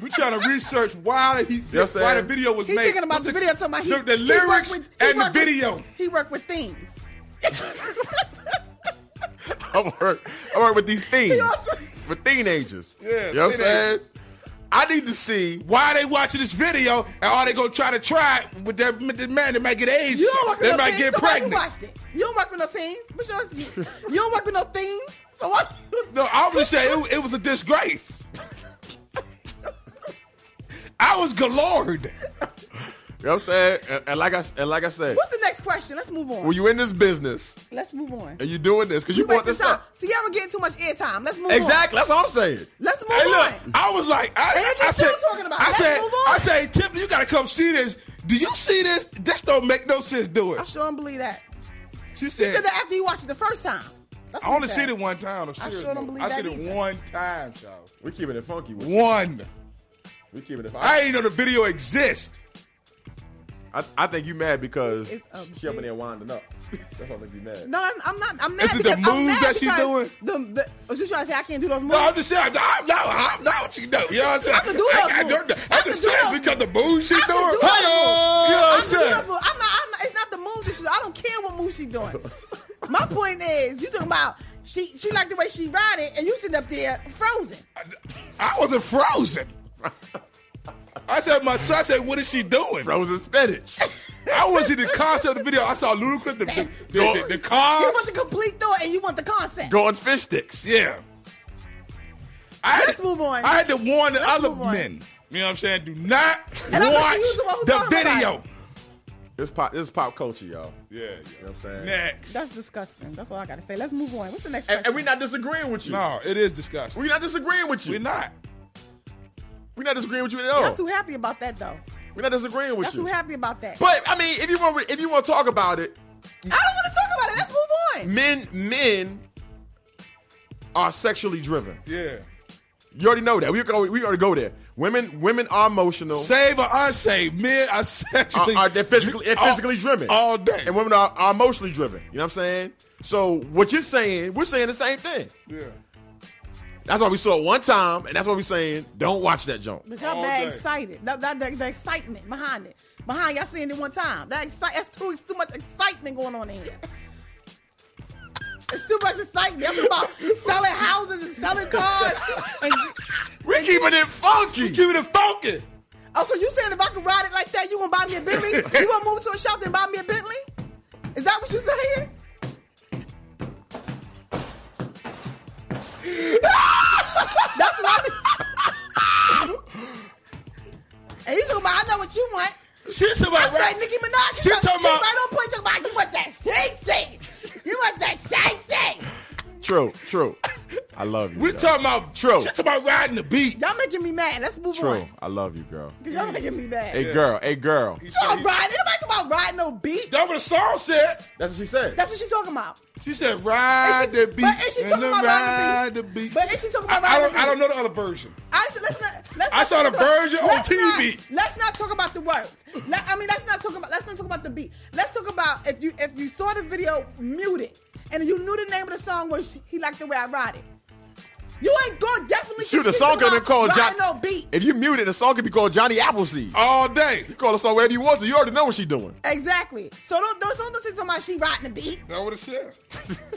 We trying to research why he know what why the video was He's made. thinking about the, video. Talking about he, the, the he lyrics worked with- he and the worked with- video. he worked with themes. *laughs* I work I work with these teens, with teenagers. Yeah, you know what I'm saying? I need to see. Why they watching this video and are they gonna try to try it with their the man that might get AIDS? You don't work with they no might teens, get so why you pregnant. watched it? You don't work with no teens. What's yours? You, you don't work with no teens. So what? No, I was just saying it, it was a disgrace. *laughs* I was galore. You know what I'm saying? And, and like I and like I said, What's the next question? Let's move on. Were you in this business Let's move on. and you doing this because You you want wasting this time. up. Ciara getting too much airtime. Let's move on. Exactly. That's what I'm saying. Let's move Hey, look, on. I was like, I, And I, I said, talking about it. I Let's said, move on. I said, Tiffany, you gotta come see this. Do you see this? This don't make no sense. Do it. I sure don't believe that. She He said, said that after you watched it the first time. That's I only he seen said. it one time. I'm I sure don't though. believe I that seen it one time, y'all. We keeping it funky. With. One. We keeping it. funky. I ain't know the video exists. I, I think you mad because It's a she up in there winding up. *laughs* That's why I think you mad. No, I'm, I'm not. I'm mad Is it the moves that she because doing? The, the, oh, was you trying to say I can't do those moves? No, I'm just saying. I'm not. I'm not what you do. You know what I'm saying? I can do those I, moves. I, I I'm can just do saying because the moves she I can doing. do those moves. You know what I I'm can do saying? those moves. I'm not, I'm not. It's not the moves that she. I don't care what moves she's doing. *laughs* My point is, you talking about she. She like the way she ride it, and you sitting up there frozen. I wasn't frozen. I said, my son said, what is she doing? Frozen spinach. *laughs* I want to see the concept of the video. I saw Ludacris, the, the, the, the, the cars. You want the complete thought, and you want the concept. Gordon's fish sticks. Yeah. I had Let's to, move on. I had to warn the Let's other men. You know what I'm saying? Do not And watch confused the video. it. This pop. This is pop culture, y'all. Yeah, yeah. You know what I'm saying? Next. That's disgusting. That's all I gotta say. Let's move on. What's the next And, and we're not disagreeing with you. No, it is disgusting. We're not disagreeing with you. We're not. We're not disagreeing with you at all. Y'all too happy about that though. We're not disagreeing with Y'all you. too happy about that. But I mean, if you want, if you want to talk about it, I don't want to talk about it. Let's move on. men, men are sexually driven. Yeah. You already know that. We go, we already go there. Women, women are emotional. Save or unsaved, men are Are, sexually. are they're physically, they're all- physically driven all day. and women are, are emotionally driven. You know what I'm saying? So what you're saying, we're saying the same thing. Yeah. That's why we saw it one time, and that's why we're saying don't watch that junk. But y'all All bad excited. That, that, that- the excitement behind it. Behind y'all seeing it one time. That excite, that's too, it's too much excitement going on in here. It's too much excitement. I'm talking about *laughs* selling houses and selling cars. And *laughs* We're keeping it funky. Keeping it funky. Oh, so you saying if I can ride it like that, you gonna buy me a Bentley? *laughs* you gonna move to a shop and buy me a Bentley? Is that what you saying? That's what I And you talking about, I know what you want. She talking about I right- said Nicki Minaj. She talk- talking about- right on point. Talking about you want that sing sing. You want that sing sing. True, true. I love you. We girl. talking about True. She talking about riding the beat. Y'all making me mad. Let's move True. on. I love you, girl. Cause y'all making me mad. Hey, girl. Hey, girl. You all riding? Nobody talking about riding no beat. That's what the song said. That's what she said. That's what she's talking about. She said ride Is she- the beat. but is she and talking about ride riding the beat. But is she talking about I riding don't, the I don't know the other version. I let's not. Let's I not saw talk the about- version on let's TV. Not, let's not talk about the words. Let, I mean, let's not talk about. Let's not talk about the beat. Let's talk about if you if you saw the video muted and you knew the name of the song was he liked the way I ride it. You ain't going definitely. Shoot, the she's song talking could have been about called riding John. No beat. If you mute it, the song could be called Johnny Appleseed. All day. You call the song whatever you want to. You already know what she's doing. Exactly. So don't don't don't say talking about she riding the beat. That's what it said. *laughs*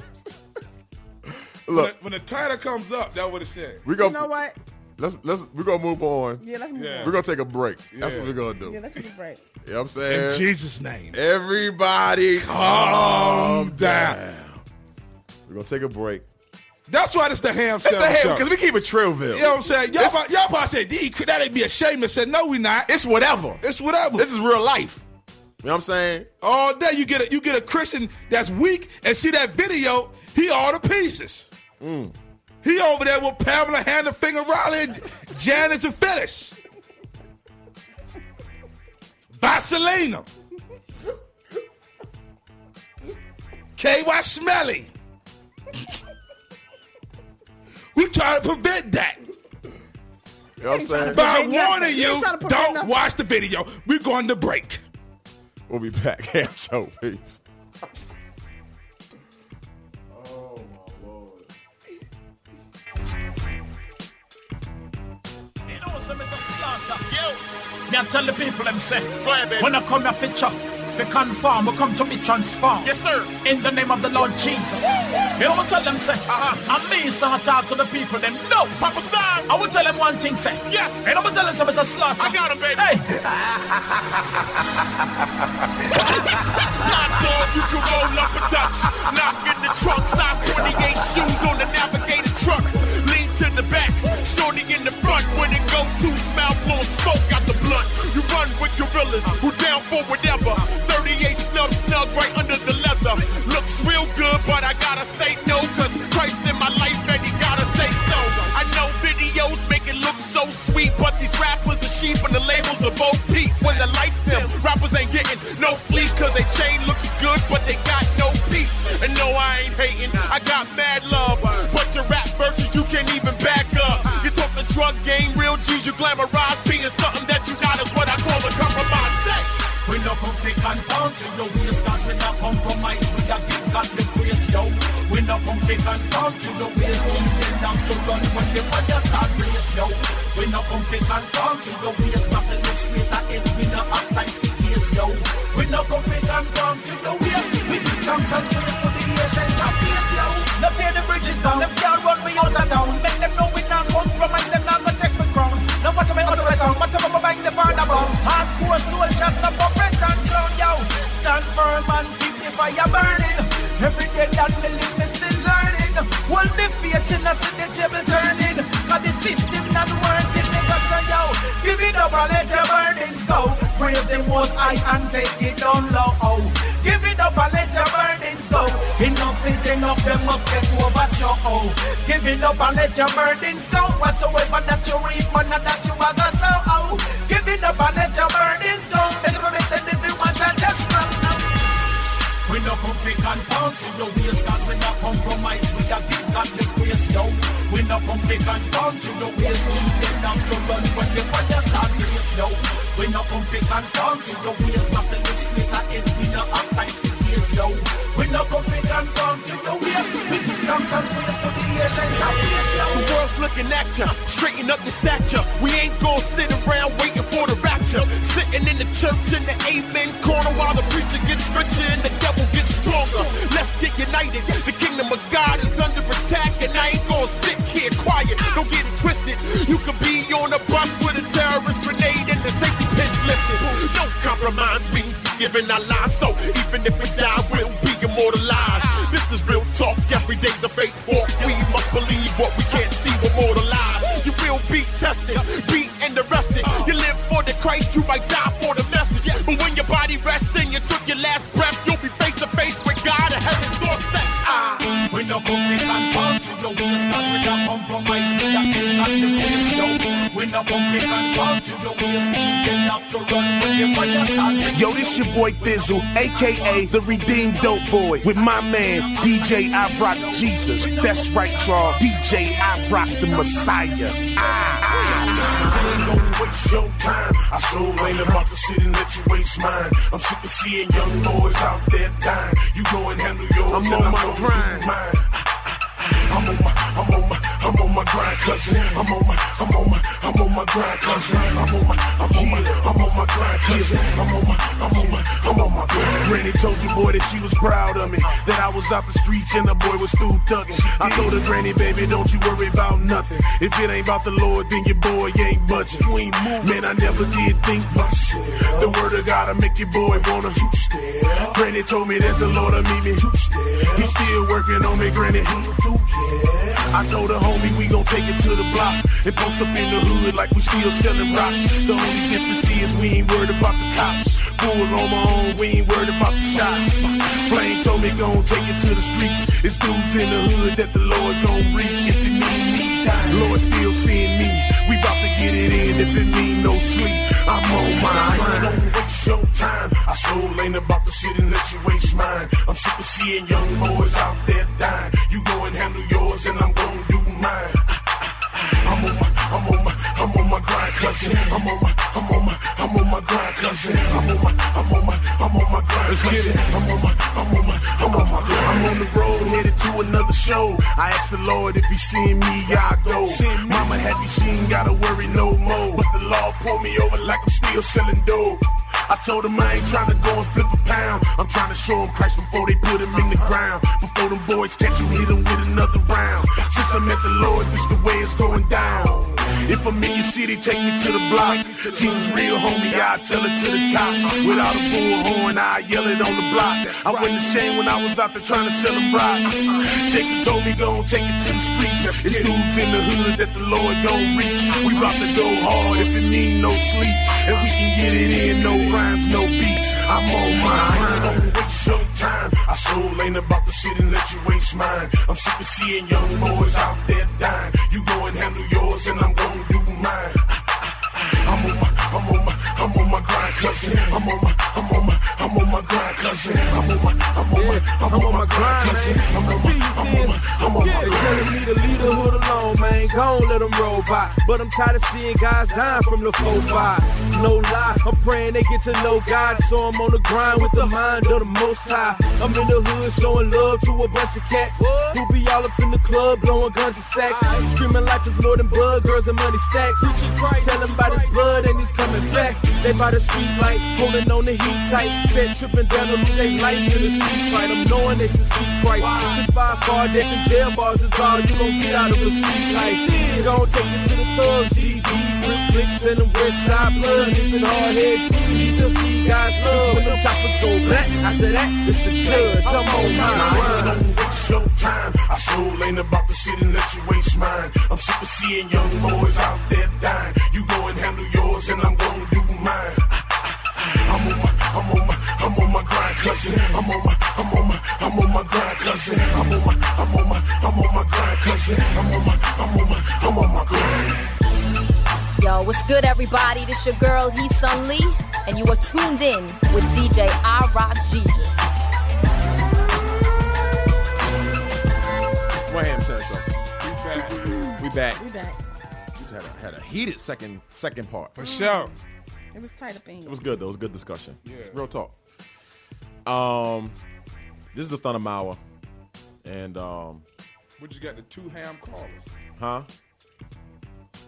Look, when, the, when the title comes up, that what it said. we go. You know what? Let's let's we're gonna move on. Yeah, let's move Yeah. on. We're gonna take a break. That's what we're gonna do. Yeah, let's take a break. You know what I'm saying? In Jesus' name. Everybody calm down. We're gonna take a break. That's why it's the ham It's the ham because we keep it Trillville. You know what I'm saying? Y'all, about, y'all probably said, D, that ain't be a shame. and said, no, we not. It's whatever. It's whatever. This is real life. You know what I'm saying? all day you get a you get a Christian that's weak and see that video, he all the pieces. Mm. He over there with Pamela hand Hannah, Finger Riley, and Janice and Phyllis. Vaselina. KY Smelly. *laughs* we try to prevent that. You know what I'm saying? By prevent nothing. warning You ain't you, trying to prevent don't nothing. watch the video. We're going to break. We'll be back. *laughs* Ham show, peace. You know, so Mr. Slaughter. Yo. Me I tell the people them say. Go ahead, baby. When I come here picture, they conform, we come to be transformed. Yes, sir. In the name of the Lord Jesus. You know what tell them say? Uh-huh. And me, so I talk to the people them. No. Papa Star. I will tell them one thing say. Yes. You know what I tell them say, Mr. Slaughter? I got him, baby. Hey. *laughs* Hot dog, you can roll up a Dutch. Knock in the trunk, size 28 shoes on the navigator truck. Lean to the back, shorty in the front. When it go to smile, blow smoke out the blunt. You run with gorillas who down for whatever. 38 snub snug right under the leather. Looks real good, but I gotta say no, cause Christ in my life, and he gotta say so. I know videos make it look so sweet, but these rappers are sheep and the labels are both peep. When the lights dim, rappers ain't getting no sleep, cause they chain looks good, but they got no peace. And no, I ain't hating, I got mad love. Drug game, real G's, you glamorize being something that you not is what I call a compromise. Say, We no come and count to the waist, cause we not compromise. We got give God the praise, yo. We no come and count to waist. We intend not to run when the fire start race, yo. We no come and count to the waist, got to look straight ahead. We no act like the case, yo. We no come and count to the waist. We give thanks and praise to the ancient of days, yo. Now tear the bridges down, them can't run me out of town. Make them know we not compromise, crown. Now watch my other song, watch my bang the fan about. Hardcore soldiers, the puppet and clown, yo. Stand firm and keep the fire burning. Every day that we live, we still learning. Hold the faith in us in the table turning. Cause the system not working, nigga, so yo. Give it up and let your burdens go. Praise the most high and take it down low. Oh. Give it up and let your burdens go. Enough is enough, them must get over your oh. Give it up and let your burdens go. Whatsoever that you reap, man, that you are gonna sow. Oh. Give it up and let your burdens go. And count to the waist Cause we not compromise. We got give God the praise, yo. We no come pick and count to the waist We intend not to run when the fire start race, yo. We no come pick and count to the waist Got to look straight ahead We no act like the case, yo. We no come pick and count to the waist We and praise to the world's looking at ya, straighten up your stature. We ain't gonna sit around waiting for the rapture. Sitting in the church in the amen corner while the preacher gets richer and the devil gets stronger. Let's get united. The kingdom of God is under attack, and I ain't gonna sit here quiet. Don't get it twisted. You could be on a bus with a terrorist grenade and the safety pitch lifted Don't compromise me giving our lives. So even if we die, we'll be immortalized. This is real talk, every day's a fake walk. We what we can't see, we're mortalized. You will be tested, beat and arrested. You live for the Christ, you might die for the message. But when your body rests and you took your last breath, you'll be face to face with God at heaven's doorstep. Ah. We no come fit and to your waist Cause we not compromise the king and the We no come fit and fall to your waist Deep enough to run when the fire start Yo, this your boy Thizzle, aka the Redeemed Dope Boy, with my man DJ I Rock Jesus. That's right, y'all. DJ I Rock the Messiah. Ah. Don't waste your time. I sure ain't about to sit and let you waste mine. I'm sick of seeing young boys out there dying. You go and handle yours, I'm and on I'm my grind. mine. I'm on my, I'm on my, I'm on my grind, cousin. I'm on my, I'm on my, I'm on my grind, cousin. I'm on my, I'm on my, I'm on my grind, cousin. I'm on my, I'm on my, I'm on my grind. Granny told you, boy, that she was proud of me. That I was out the streets and the boy was still thugging. I told her, Granny, baby, don't you worry about nothing. If it ain't about the Lord, then your boy ain't budging. You ain't moving. Man, I never did think myself. The word of God will make your boy wanna. Granny told me that the Lord will meet me. He's still working on me, Granny. I told her, homie, we gon' take it to the block and post up in the hood like we still selling rocks. The only difference is we ain't worried about the cops. Full on my own, we ain't worried about the shots. Flame told me gon' take it to the streets. It's dudes in the hood that the Lord gon' reach. If it mean me Lord still seeing me. We bout get it in if it mean no sleep. I'm on my grind. Don't waste your time. I sure ain't about to sit and let you waste mine. I'm sick of seeing young boys out there dying. You go and handle yours, and I'm gonna do mine. My, I'm on my grind, cousin. I'm on my, I'm on my, I'm on my grind, cousin. I'm on my, I'm on my, I'm on my grind, cousin. I'm on my, I'm on my, I'm on my grind. Cousin. I'm on the road headed to another show. I asked the Lord if he seen me, I go. Mama had me seen, gotta worry no more. But the law pulled me over like I'm still selling dope. I told him I ain't trying to go and flip a pound. I'm trying to show him Christ before they put him in the ground. Before them boys catch him, hit him with another round. Since I met the Lord, this the way it's going down. If I'm in your city, take me to the block. Jesus real homie, I tell it to the cops. Without a bullhorn, I yell it on the block. I wasn't ashamed when I was out there trying to sell them rocks. Jason told me go and take it to the streets. It's dudes in the hood that the Lord gon' reach. We bout to go hard if it need no sleep. And we can get it in, no rhymes, no beats. I'm on my grind. Time. I sure ain't about to sit and let you waste mine. I'm sick of seeing young boys out there dying. You go and handle yours, and I'm gonna do mine. *laughs* I'm on my, on my, I'm on my grind, cousin. I'm on my, I'm on my, I'm on my grind, cousin. I'm on my, I'm on my, I'm on my grind, cousin. I'm on my, I'm on my, I'm on my Yeah, telling me to leave the hood alone, man. Gon' let them roll by. But I'm tired of seeing guys dying from the 4-5. No lie, I'm praying they get to know God. So I'm on the grind with the mind of the most high. I'm in the hood showing love to a bunch of cats who be all up in the club blowing guns and sacks. Screaming life is more than blood, girls and money stacks. Tell them about his blood and he's coming back. They by the street light, holding on the heat tight. Said tripping down lose their life in the street fight. I'm knowing they should see Christ. Cause by far, death and jail bars is all you gon' get out of a street life. You gon' take it to the thugs, GG, grip clicks and them west side bloods. Even hard head G, to see guys love. When them choppers go black, after that, it's the judge. I'm on my grind. I sure ain't about to sit and let you waste mine. I'm seeing young boys out there dying. You go and handle yours, and I'm gonna do mine. I'm on my, I'm on my, I'm on my grind, cousin. I'm on my, I'm on my, I'm on my grind, cousin. I'm on my, I'm on my, I'm on my grind, cousin. I'm on my, I'm on my, I'm on my grind. Yo, what's good, everybody? This your girl, He Sun Lee, and you are tuned in with DJ I Rock Jesus. One ham sandwich show. We back. We back. We had a, had a heated second second part. For sure. It was tight up in It was good though. It was a good discussion. Yeah. Real talk. Um, this is the Thunder Hour, and um, What you got the two ham callers? huh?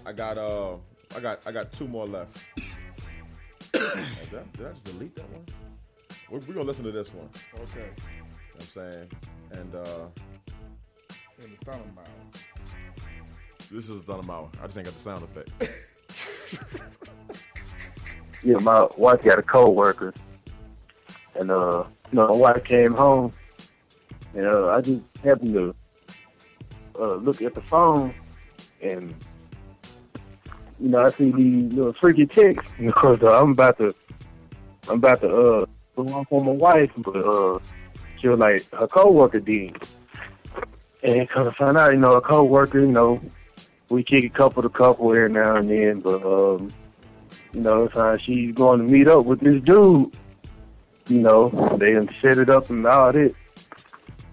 I got uh, I got I got two more left. *coughs* Did, I, did I just delete that one? We're, we're gonna listen to this one. Okay. You know what I'm saying, and uh, In the thunder mile. this is the Thunder Hour. I just ain't got the sound effect. *laughs* Yeah, my wife got a co-worker. and uh, you know, my wife came home, and uh, I just happened to uh, look at the phone, and you know, I see these little freaky texts. And of course, uh, I'm about to, I'm about to uh, go off on my wife, but uh, she was like her coworker did, and come to find out, you know, a coworker, you know, we kick a couple to couple every now and then, but um, you know, so she's going to meet up with this dude. You know, they done set it up and all that.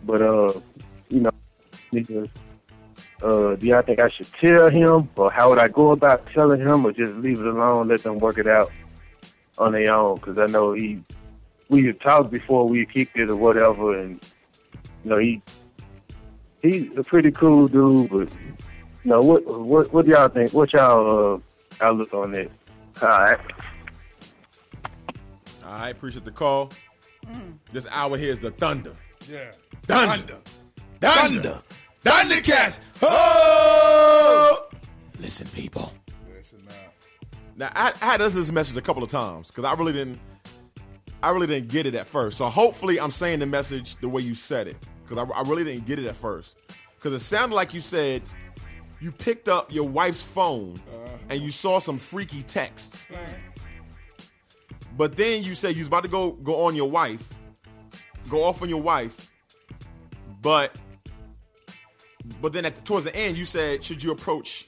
But uh, you know, niggas, uh, do y'all think I should tell him, or how would I go about telling him, or just leave it alone, let them work it out on their own? Because I know he, we had talked before we kicked it or whatever, and you know he, he's a pretty cool dude, but you know what, what, what do y'all think? What y'all uh, outlook on that? All right. All right, appreciate the call. This hour here is the thunder. Yeah. Thunder. Thunder. thunder. Thundercats. Oh! Listen, people. Listen now Now I, I had this this message a couple of times because I really didn't, I really didn't get it at first. So hopefully I'm saying the message the way you said it because I, I really didn't get it at first. Because it sounded like you said you picked up your wife's phone uh-huh. and you saw some freaky texts. But then you said you was about to go go on your wife, go off on your wife, but but then at towards the end you said should you approach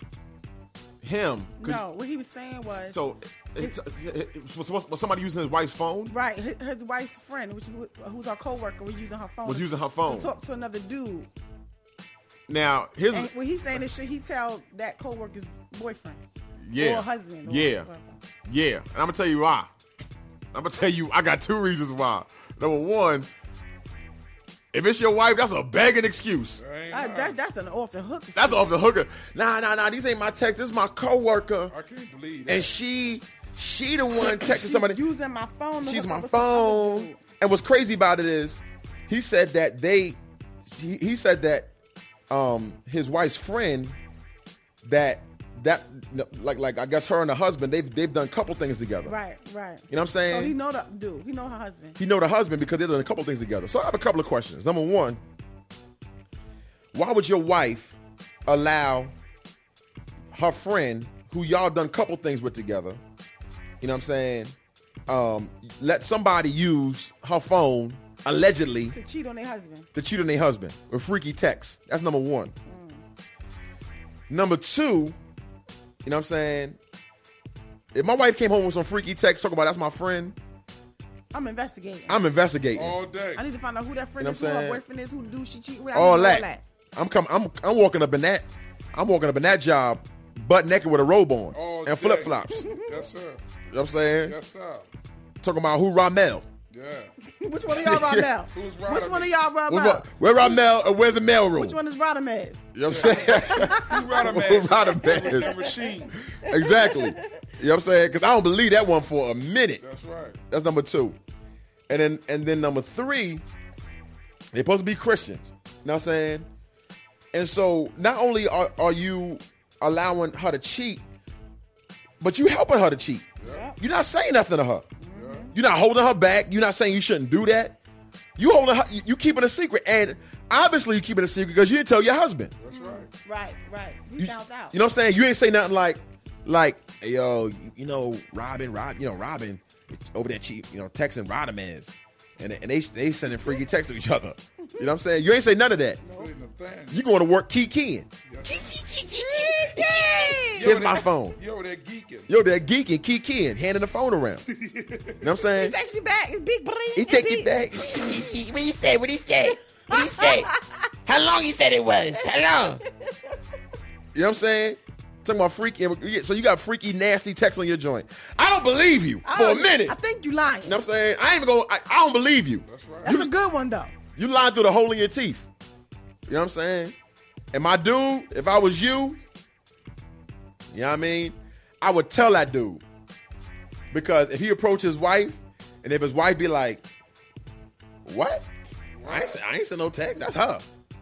him? No, what he was saying was So it's, it, was, was somebody using his wife's phone? right. His, his wife's friend, which who's our coworker, was using her phone. Was using her phone. to talk to another dude. Now his And what he's saying is, should he tell that coworker's boyfriend yeah or husband? Or yeah whatever. yeah, and I'm gonna tell you why. I'm gonna tell you I got two reasons why. Number one, if it's your wife, that's a begging excuse. That, that's an off the hook. That's off the hooker. Nah, nah, nah. These ain't my text. This is my coworker. I can't believe that. And she, she the one texting somebody. using my phone. to She's hook my up with phone. dude. And what's crazy about it is, he said that they, he, he said that, um, his wife's friend, that that like like I guess her and her husband they've they've done a couple things together. Right, right. You know what I'm saying? So he know the dude. He know her husband. He know the husband because they've done a couple things together. So I have a couple of questions. Number one, why would your wife allow her friend, who y'all done a couple things with together, you know what I'm saying, um, let somebody use her phone allegedly To cheat on their husband. to cheat on their husband with freaky text? That's number one. Number two, you know what I'm saying? If my wife came home with some freaky text talking about that's my friend, I'm investigating. I'm investigating. All day. I need to find out who that friend You know is, what who I'm her saying? boyfriend is, who the dude she cheat with. I all need to know that. I'm coming. I'm I'm walking up in that. I'm walking up in that job, butt naked with a robe on All and day. flip flops. *laughs* Yes sir. You know yes, sir. what I'm saying? Yes, sir. Talking about who Ramel. Yeah. Which one of y'all Ramel? *laughs* Who's Which one of y'all Ramel? where Ramel or where's the mail room? Which one is Radamez? You know what I'm saying? *laughs* Who Rodamez? Who Rodamez? That machine. exactly. You know what I'm saying? Because I don't believe that one for a minute. That's right. That's number two. And then and then number three, they're supposed to be Christians. You know what I'm saying? And so not only are, are you allowing her to cheat, but you helping her to cheat. You're not saying nothing to her. You're not holding her back. You're not saying you shouldn't do that. You holding her, you, you keeping a secret. And obviously you keeping a secret because you didn't tell your husband. That's right. Right, right. He found out. You know what I'm saying? You ain't say nothing like, like, hey, yo, you, you know, Robin, Rob, you know, Robin over there cheap, you know, texting Rodamez. And, and they they sending freaky texts to each other. You know what I'm saying? You ain't say none of that. Say You going to work key keying. Here's my phone. Yo, they're geeking. Yo, they're geeking, key keying, handing the phone around. *laughs* You know what I'm saying? He's actually back. It's big brain. He take it back. *laughs* what he say? What he say? What he say? How long he said it was? How long? You know what I'm saying? Talking about freaky. So you got freaky, nasty text on your joint. I don't believe you I for oh, a minute. I think you lying. You know what I'm saying? I ain't even going I, I don't believe you. That's right. That's a good one though. You lied through the hole in your teeth. You know what I'm saying? And my dude, if I was you, you know what I mean? I would tell that dude. Because if he approached his wife, and if his wife be like, what? I ain't, send, I ain't send no text. That's her.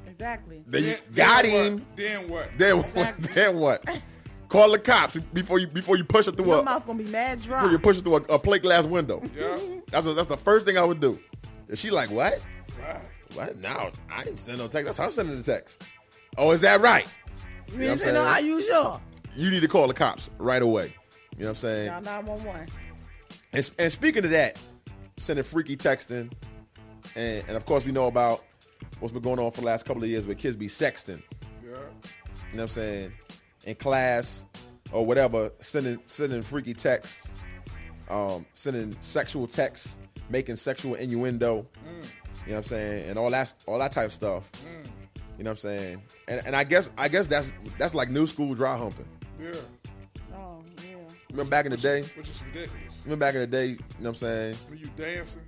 Exactly. Then you Then- got then him. what? Then what? Then what? Then what? Call the cops before you before you push it through Your a mouth gonna be mad dry. before you push it through a, a plate glass window. Yeah. That's that's the first thing I would do. And she like, what? What? No, I didn't send no text. That's her sending the text. Oh, is that right? You know what I'm didn't say no, saying? are you sure? You need to call the cops right away. You know what I'm saying? Dial 911. And, and speaking of that, sending freaky texting, and, and of course we know about what's been going on for the last couple of years with kids be sexting. Yeah. You know what I'm saying? In class or whatever, sending sending freaky texts, um, sending sexual texts, making sexual innuendo. You know what I'm saying? And all that all that type of stuff. Mm. You know what I'm saying? And and I guess I guess that's that's like new school dry humping. Yeah. Oh, yeah. Remember back in the day? Which is ridiculous. Remember back in the day, you know what I'm saying? When you dancing,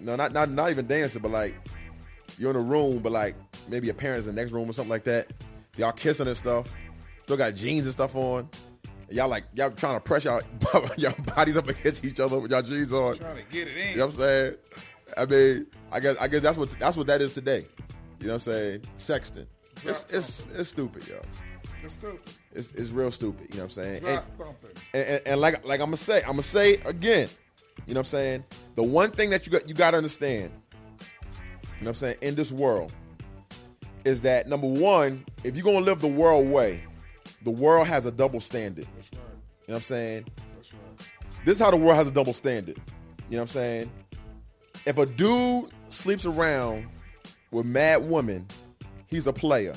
No, not not not even dancing, but like you're in a room, but like maybe your parents in the next room or something like that. So y'all kissing and stuff. Still got jeans and stuff on. And y'all like y'all trying to press y'all, *laughs* y'all bodies up against each other with y'all jeans on. trying to get it in. You know what I'm saying? I mean, I guess I guess that's what that's what that is today. You know what I'm saying? Sexting. It's it's it's stupid, yo. It's stupid. It's it's real stupid. You know what I'm saying? And- and, and, and like like I'm gonna say, I'm gonna say it again. You know what I'm saying? The one thing that you got you gotta understand, you know what I'm saying, in this world, is that number one, if you're gonna live the world way, the world has a double standard. That's right. You know what I'm saying? That's right. This is how the world has a double standard. You know what I'm saying? If a dude sleeps around with mad women, he's a player.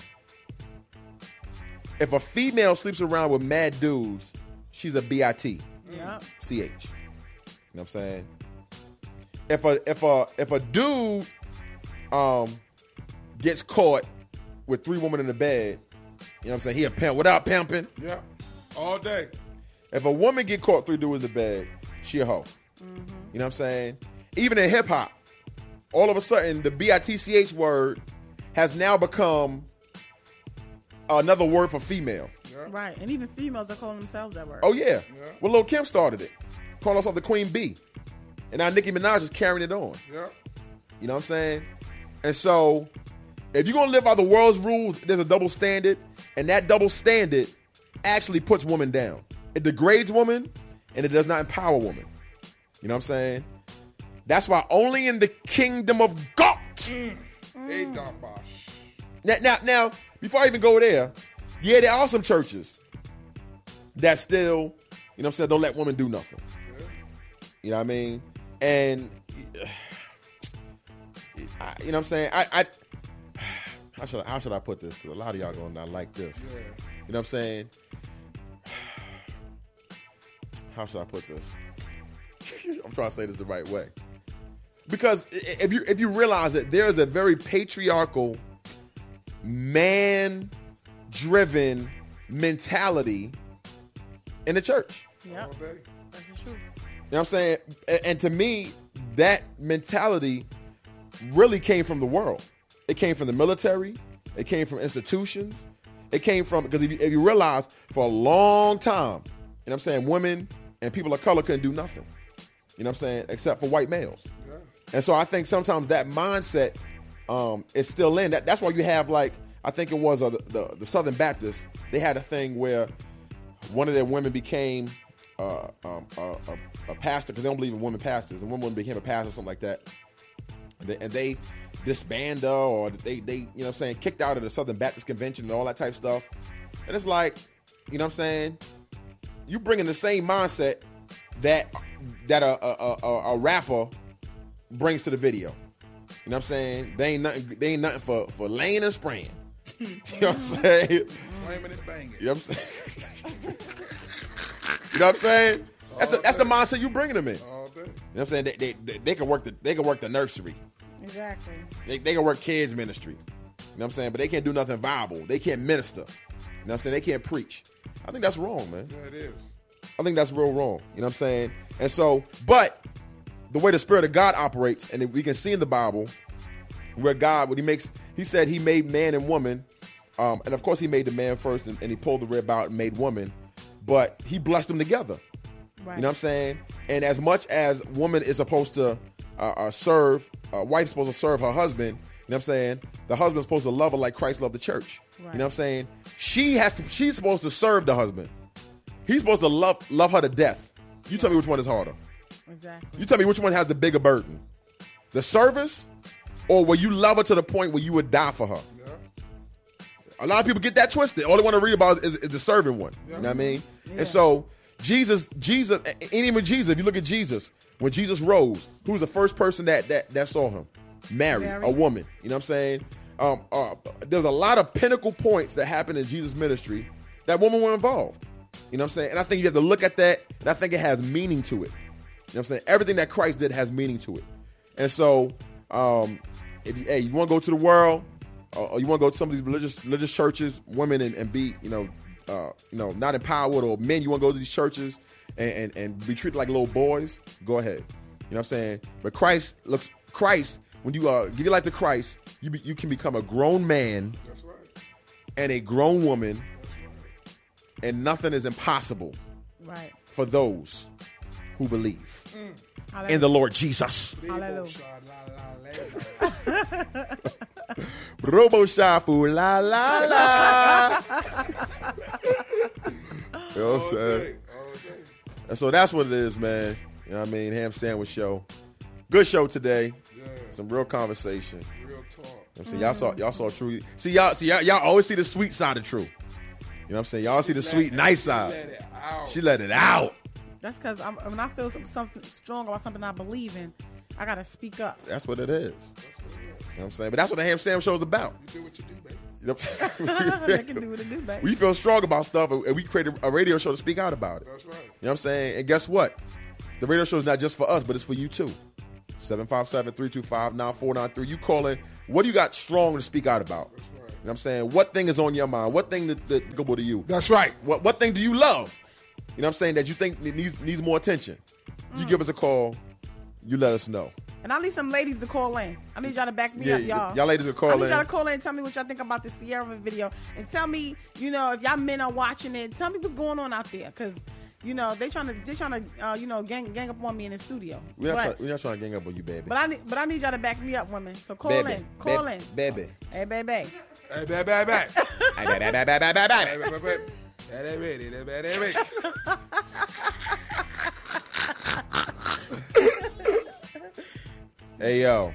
If a female sleeps around with mad dudes, she's a BIT. Yeah. CH. You know what I'm saying? If a if a if a dude um gets caught with three women in the bed, you know what I'm saying? He a pimp without pimping. Yeah. All day. If a woman get caught three dudes in the bed, she a hoe. You know what I'm saying? Even in hip hop, all of a sudden the BITCH word has now become another word for female. Right. And even females are calling themselves that word. Oh yeah. Well, Lil Kim started it. calling herself the Queen Bee. And now Nicki Minaj is carrying it on. Yeah. You know what I'm saying? And so, if you're gonna live by the world's rules, there's a double standard, and that double standard actually puts women down. It degrades women, and it does not empower women. You know what I'm saying? That's why only in the kingdom of God. Mm. Bosch. Now, now, now, before I even go there, yeah, there are some churches that still, you know what I'm saying, don't let women do nothing. You know what I mean? And *sighs* I, you know what I'm saying? I, I *sighs* how should I, how should I put this? Because a lot of y'all gonna not like this. Yeah. You know what I'm saying? *sighs* How should I put this? *laughs* I'm trying to say this the right way. Because if you if you realize that there is a very patriarchal, man driven mentality in the church. Yeah. That's the truth. You know what I'm saying? And to me, that mentality really came from the world. It came from the military. It came from institutions. It came from because if you, if you realize for a long time, you know what I'm saying, women and people of color couldn't do nothing. You know what I'm saying, except for white males. And so I think sometimes that mindset um, is still in. That that's why you have like I think it was uh, the, the the Southern Baptists. They had a thing where one of their women became uh, um, a, a, a pastor because they don't believe in women pastors, and one woman became a pastor, something like that. And they, and they disbanded or they they you know what I'm saying kicked out of the Southern Baptist Convention and all that type of stuff. And it's like, you know what I'm saying, you bringing the same mindset that that a a, a, a rapper brings to the video. You know what I'm saying? They ain't nothing. They ain't nothing for for laying and spraying. *laughs* you know what I'm *laughs* saying? Flaming and banging. You know what I'm saying? you know what I'm saying? That's the that's the mindset you bringing them in. You know what I'm saying? They they, they, they can work the they can work the nursery. Exactly. They, they can work kids ministry. You know what I'm saying? But they can't do nothing viable. They can't minister. You know what I'm saying? They can't preach. I think that's wrong, man. Yeah, it is. I think that's real wrong. You know what I'm saying? And so, but the way the Spirit of God operates, and we can see in the Bible where God, when He makes, He said He made man and woman, um, and of course He made the man first, and, and He pulled the rib out and made woman, but He blessed them together. Right. You know what I'm saying? And as much as woman is supposed to uh, uh, serve, uh, wife's supposed to serve her husband. You know what I'm saying? The husband's supposed to love her like Christ loved the church. You know what I'm saying? She has to. She's supposed to serve the husband. He's supposed to love love her to death. You tell me which one is harder. Exactly. You tell me which one has the bigger burden, the service, or will you love her to the point where you would die for her? A lot of people get that twisted. All they want to read about is, is the serving one. You know what I mean? And so Jesus, Jesus, and even Jesus. If you look at Jesus, when Jesus rose, who was the first person that that that saw him? Mary, Mary. a woman. You know what I'm saying? Um, uh, there's a lot of pinnacle points that happened in Jesus' ministry that women were involved. You know what I'm saying? And I think you have to look at that, and I think it has meaning to it. You know what I'm saying? Everything that Christ did has meaning to it. And so, um, if you, hey, you want to go to the world, or, or you want to go to some of these religious religious churches, women, and, and be, you know, uh, you know, not empowered, or men, you want to go to these churches and, and and be treated like little boys. Go ahead. You know what I'm saying? But Christ looks Christ when you uh, give your life to Christ, you be, you can become a grown man right. and a grown woman, and nothing is impossible Right. for those who believe Mm. in the Lord Jesus. Hallelujah. Robo Shafu, la la la. you know what I'm saying? And so that's what it is, man. You know what I mean? Ham Sandwich Show. Good show today. Some real conversation. Real talk. You know what I'm saying? Y'all saw y'all saw true. See y'all see y'all, y'all always see the sweet side of true. You know what I'm saying? Y'all see the sweet nice side. She let it out. That's because when I feel something strong about something I believe in, I gotta speak up. That's what it is. You know what I'm saying? But that's what the Ham Sandwich Show is about. You do what you do, baby. You I'm *laughs* *laughs* they can do what they do, baby. we feel strong about stuff and we create a, a radio show to speak out about it. That's right. You know what I'm saying? And guess what? The radio show is not just for us, but it's for you too. 757-325-9493. You calling, what do you got strong to speak out about? You know what I'm saying? What thing is on your mind? What thing that, that go to you? That's right. What what thing do you love? You know what I'm saying? That you think that needs needs more attention. You give us a call, you let us know. And I need some ladies to call in. I need y'all to back me Yeah, up, y'all. y'all ladies to call in. I need in. y'all to call in and tell me what y'all think about the Ciara video. And tell me, you know, if y'all men are watching it, tell me what's going on out there. Cause, you know, they trying to they trying to uh, you know, gang gang up on me in the studio. We're not, But- try, we're not trying to gang up on you, baby. But I need, but I need y'all to back me up, women. So call baby. in, call Ba- in. Baby. Hey, baby. Hey, baby, baby, baby. Hey, baby, baby, baby, baby, baby. Hey, baby, baby. Hey, baby, hey, baby, hey, baby. Hey yo,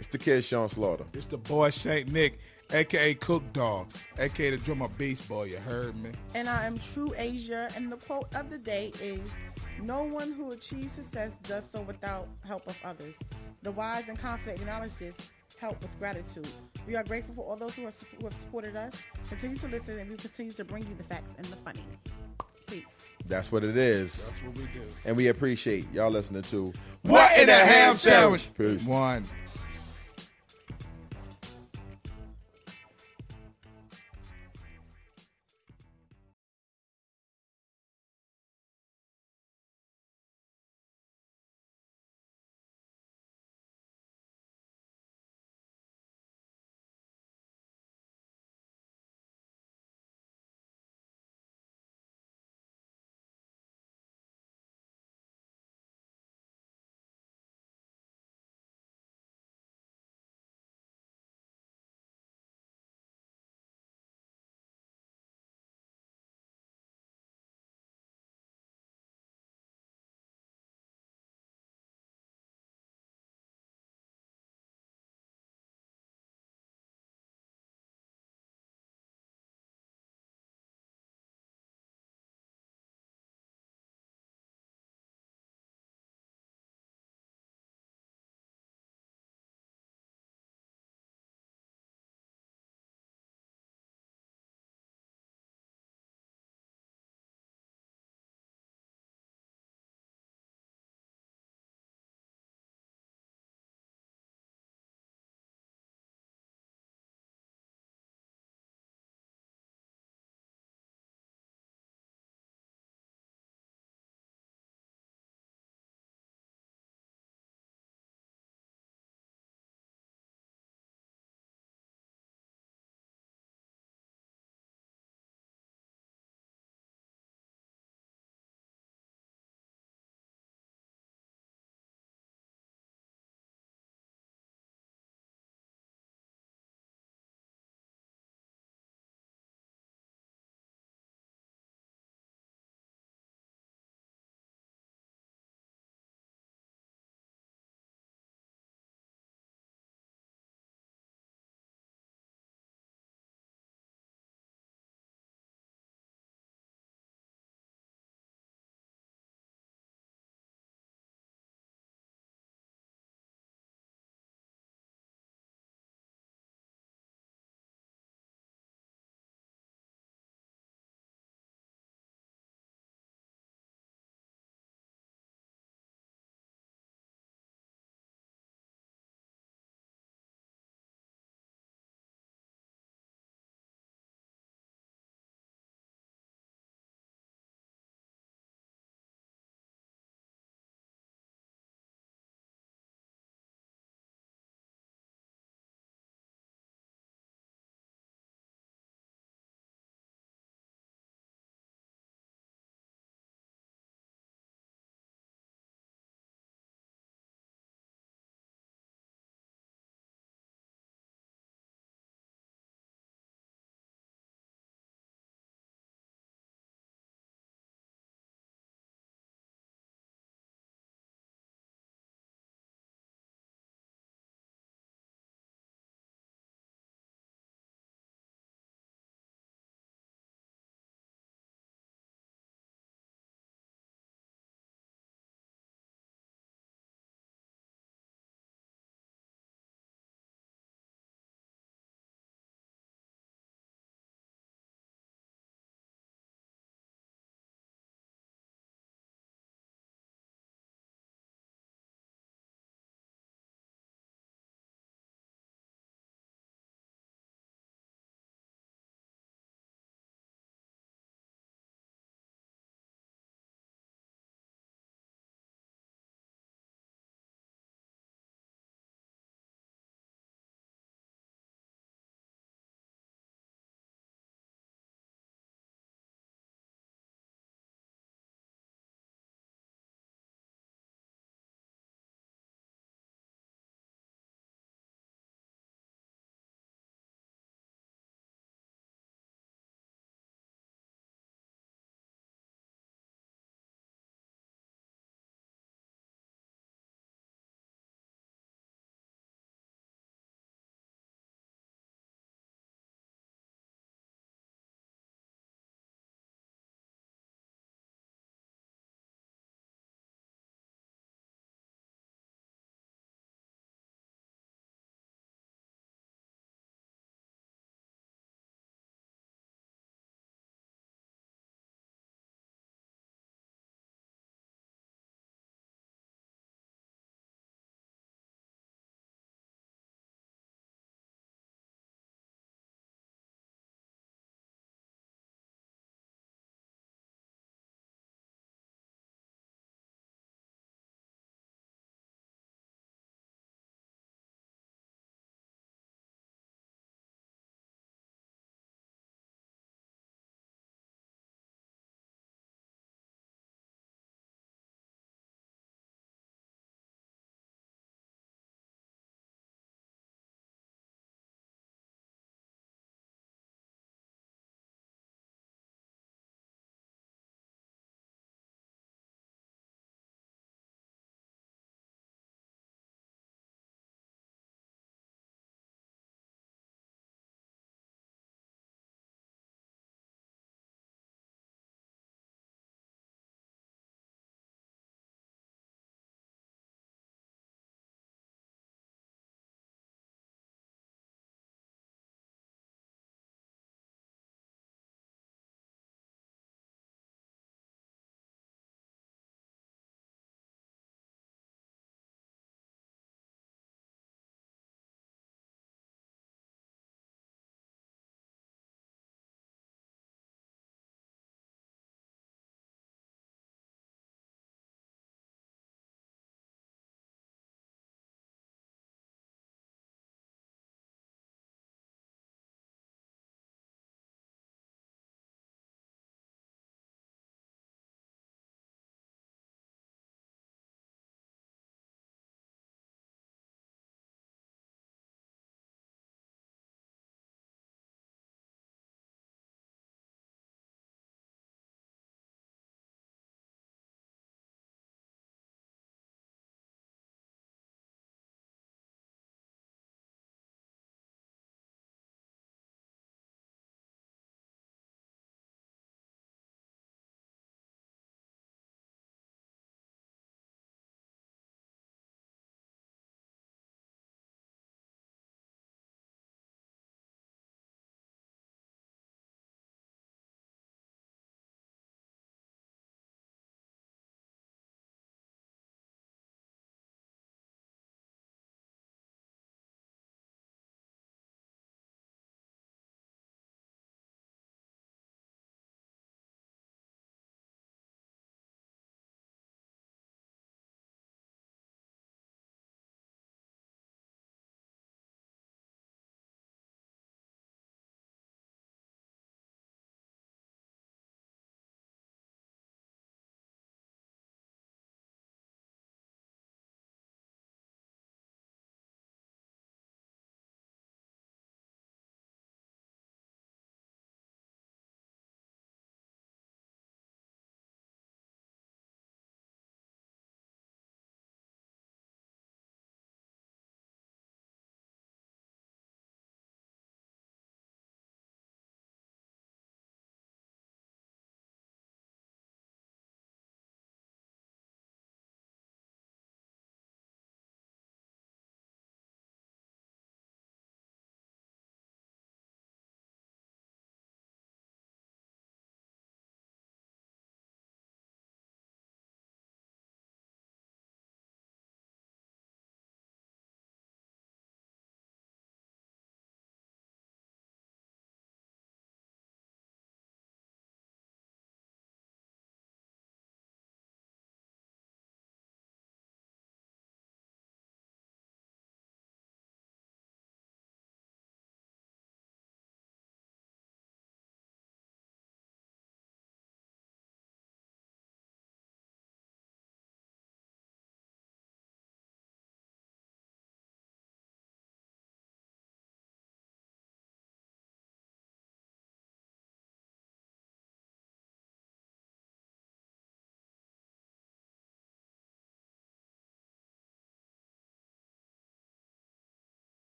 it's the kid Sean Slaughter. It's the boy Saint Nick, aka Cook Dog, aka the drummer baseball. You heard me? And I am True Asia, and the quote of the day is No one who achieves success does so without help of others. The wise and confident acknowledge this help with gratitude. We are grateful for all those who, are, who have supported us. Continue to listen, and we continue to bring you the facts and the funny. Peace. That's what it is. That's what we do. And we appreciate y'all listening to What in a Ham Sandwich? Peace. One.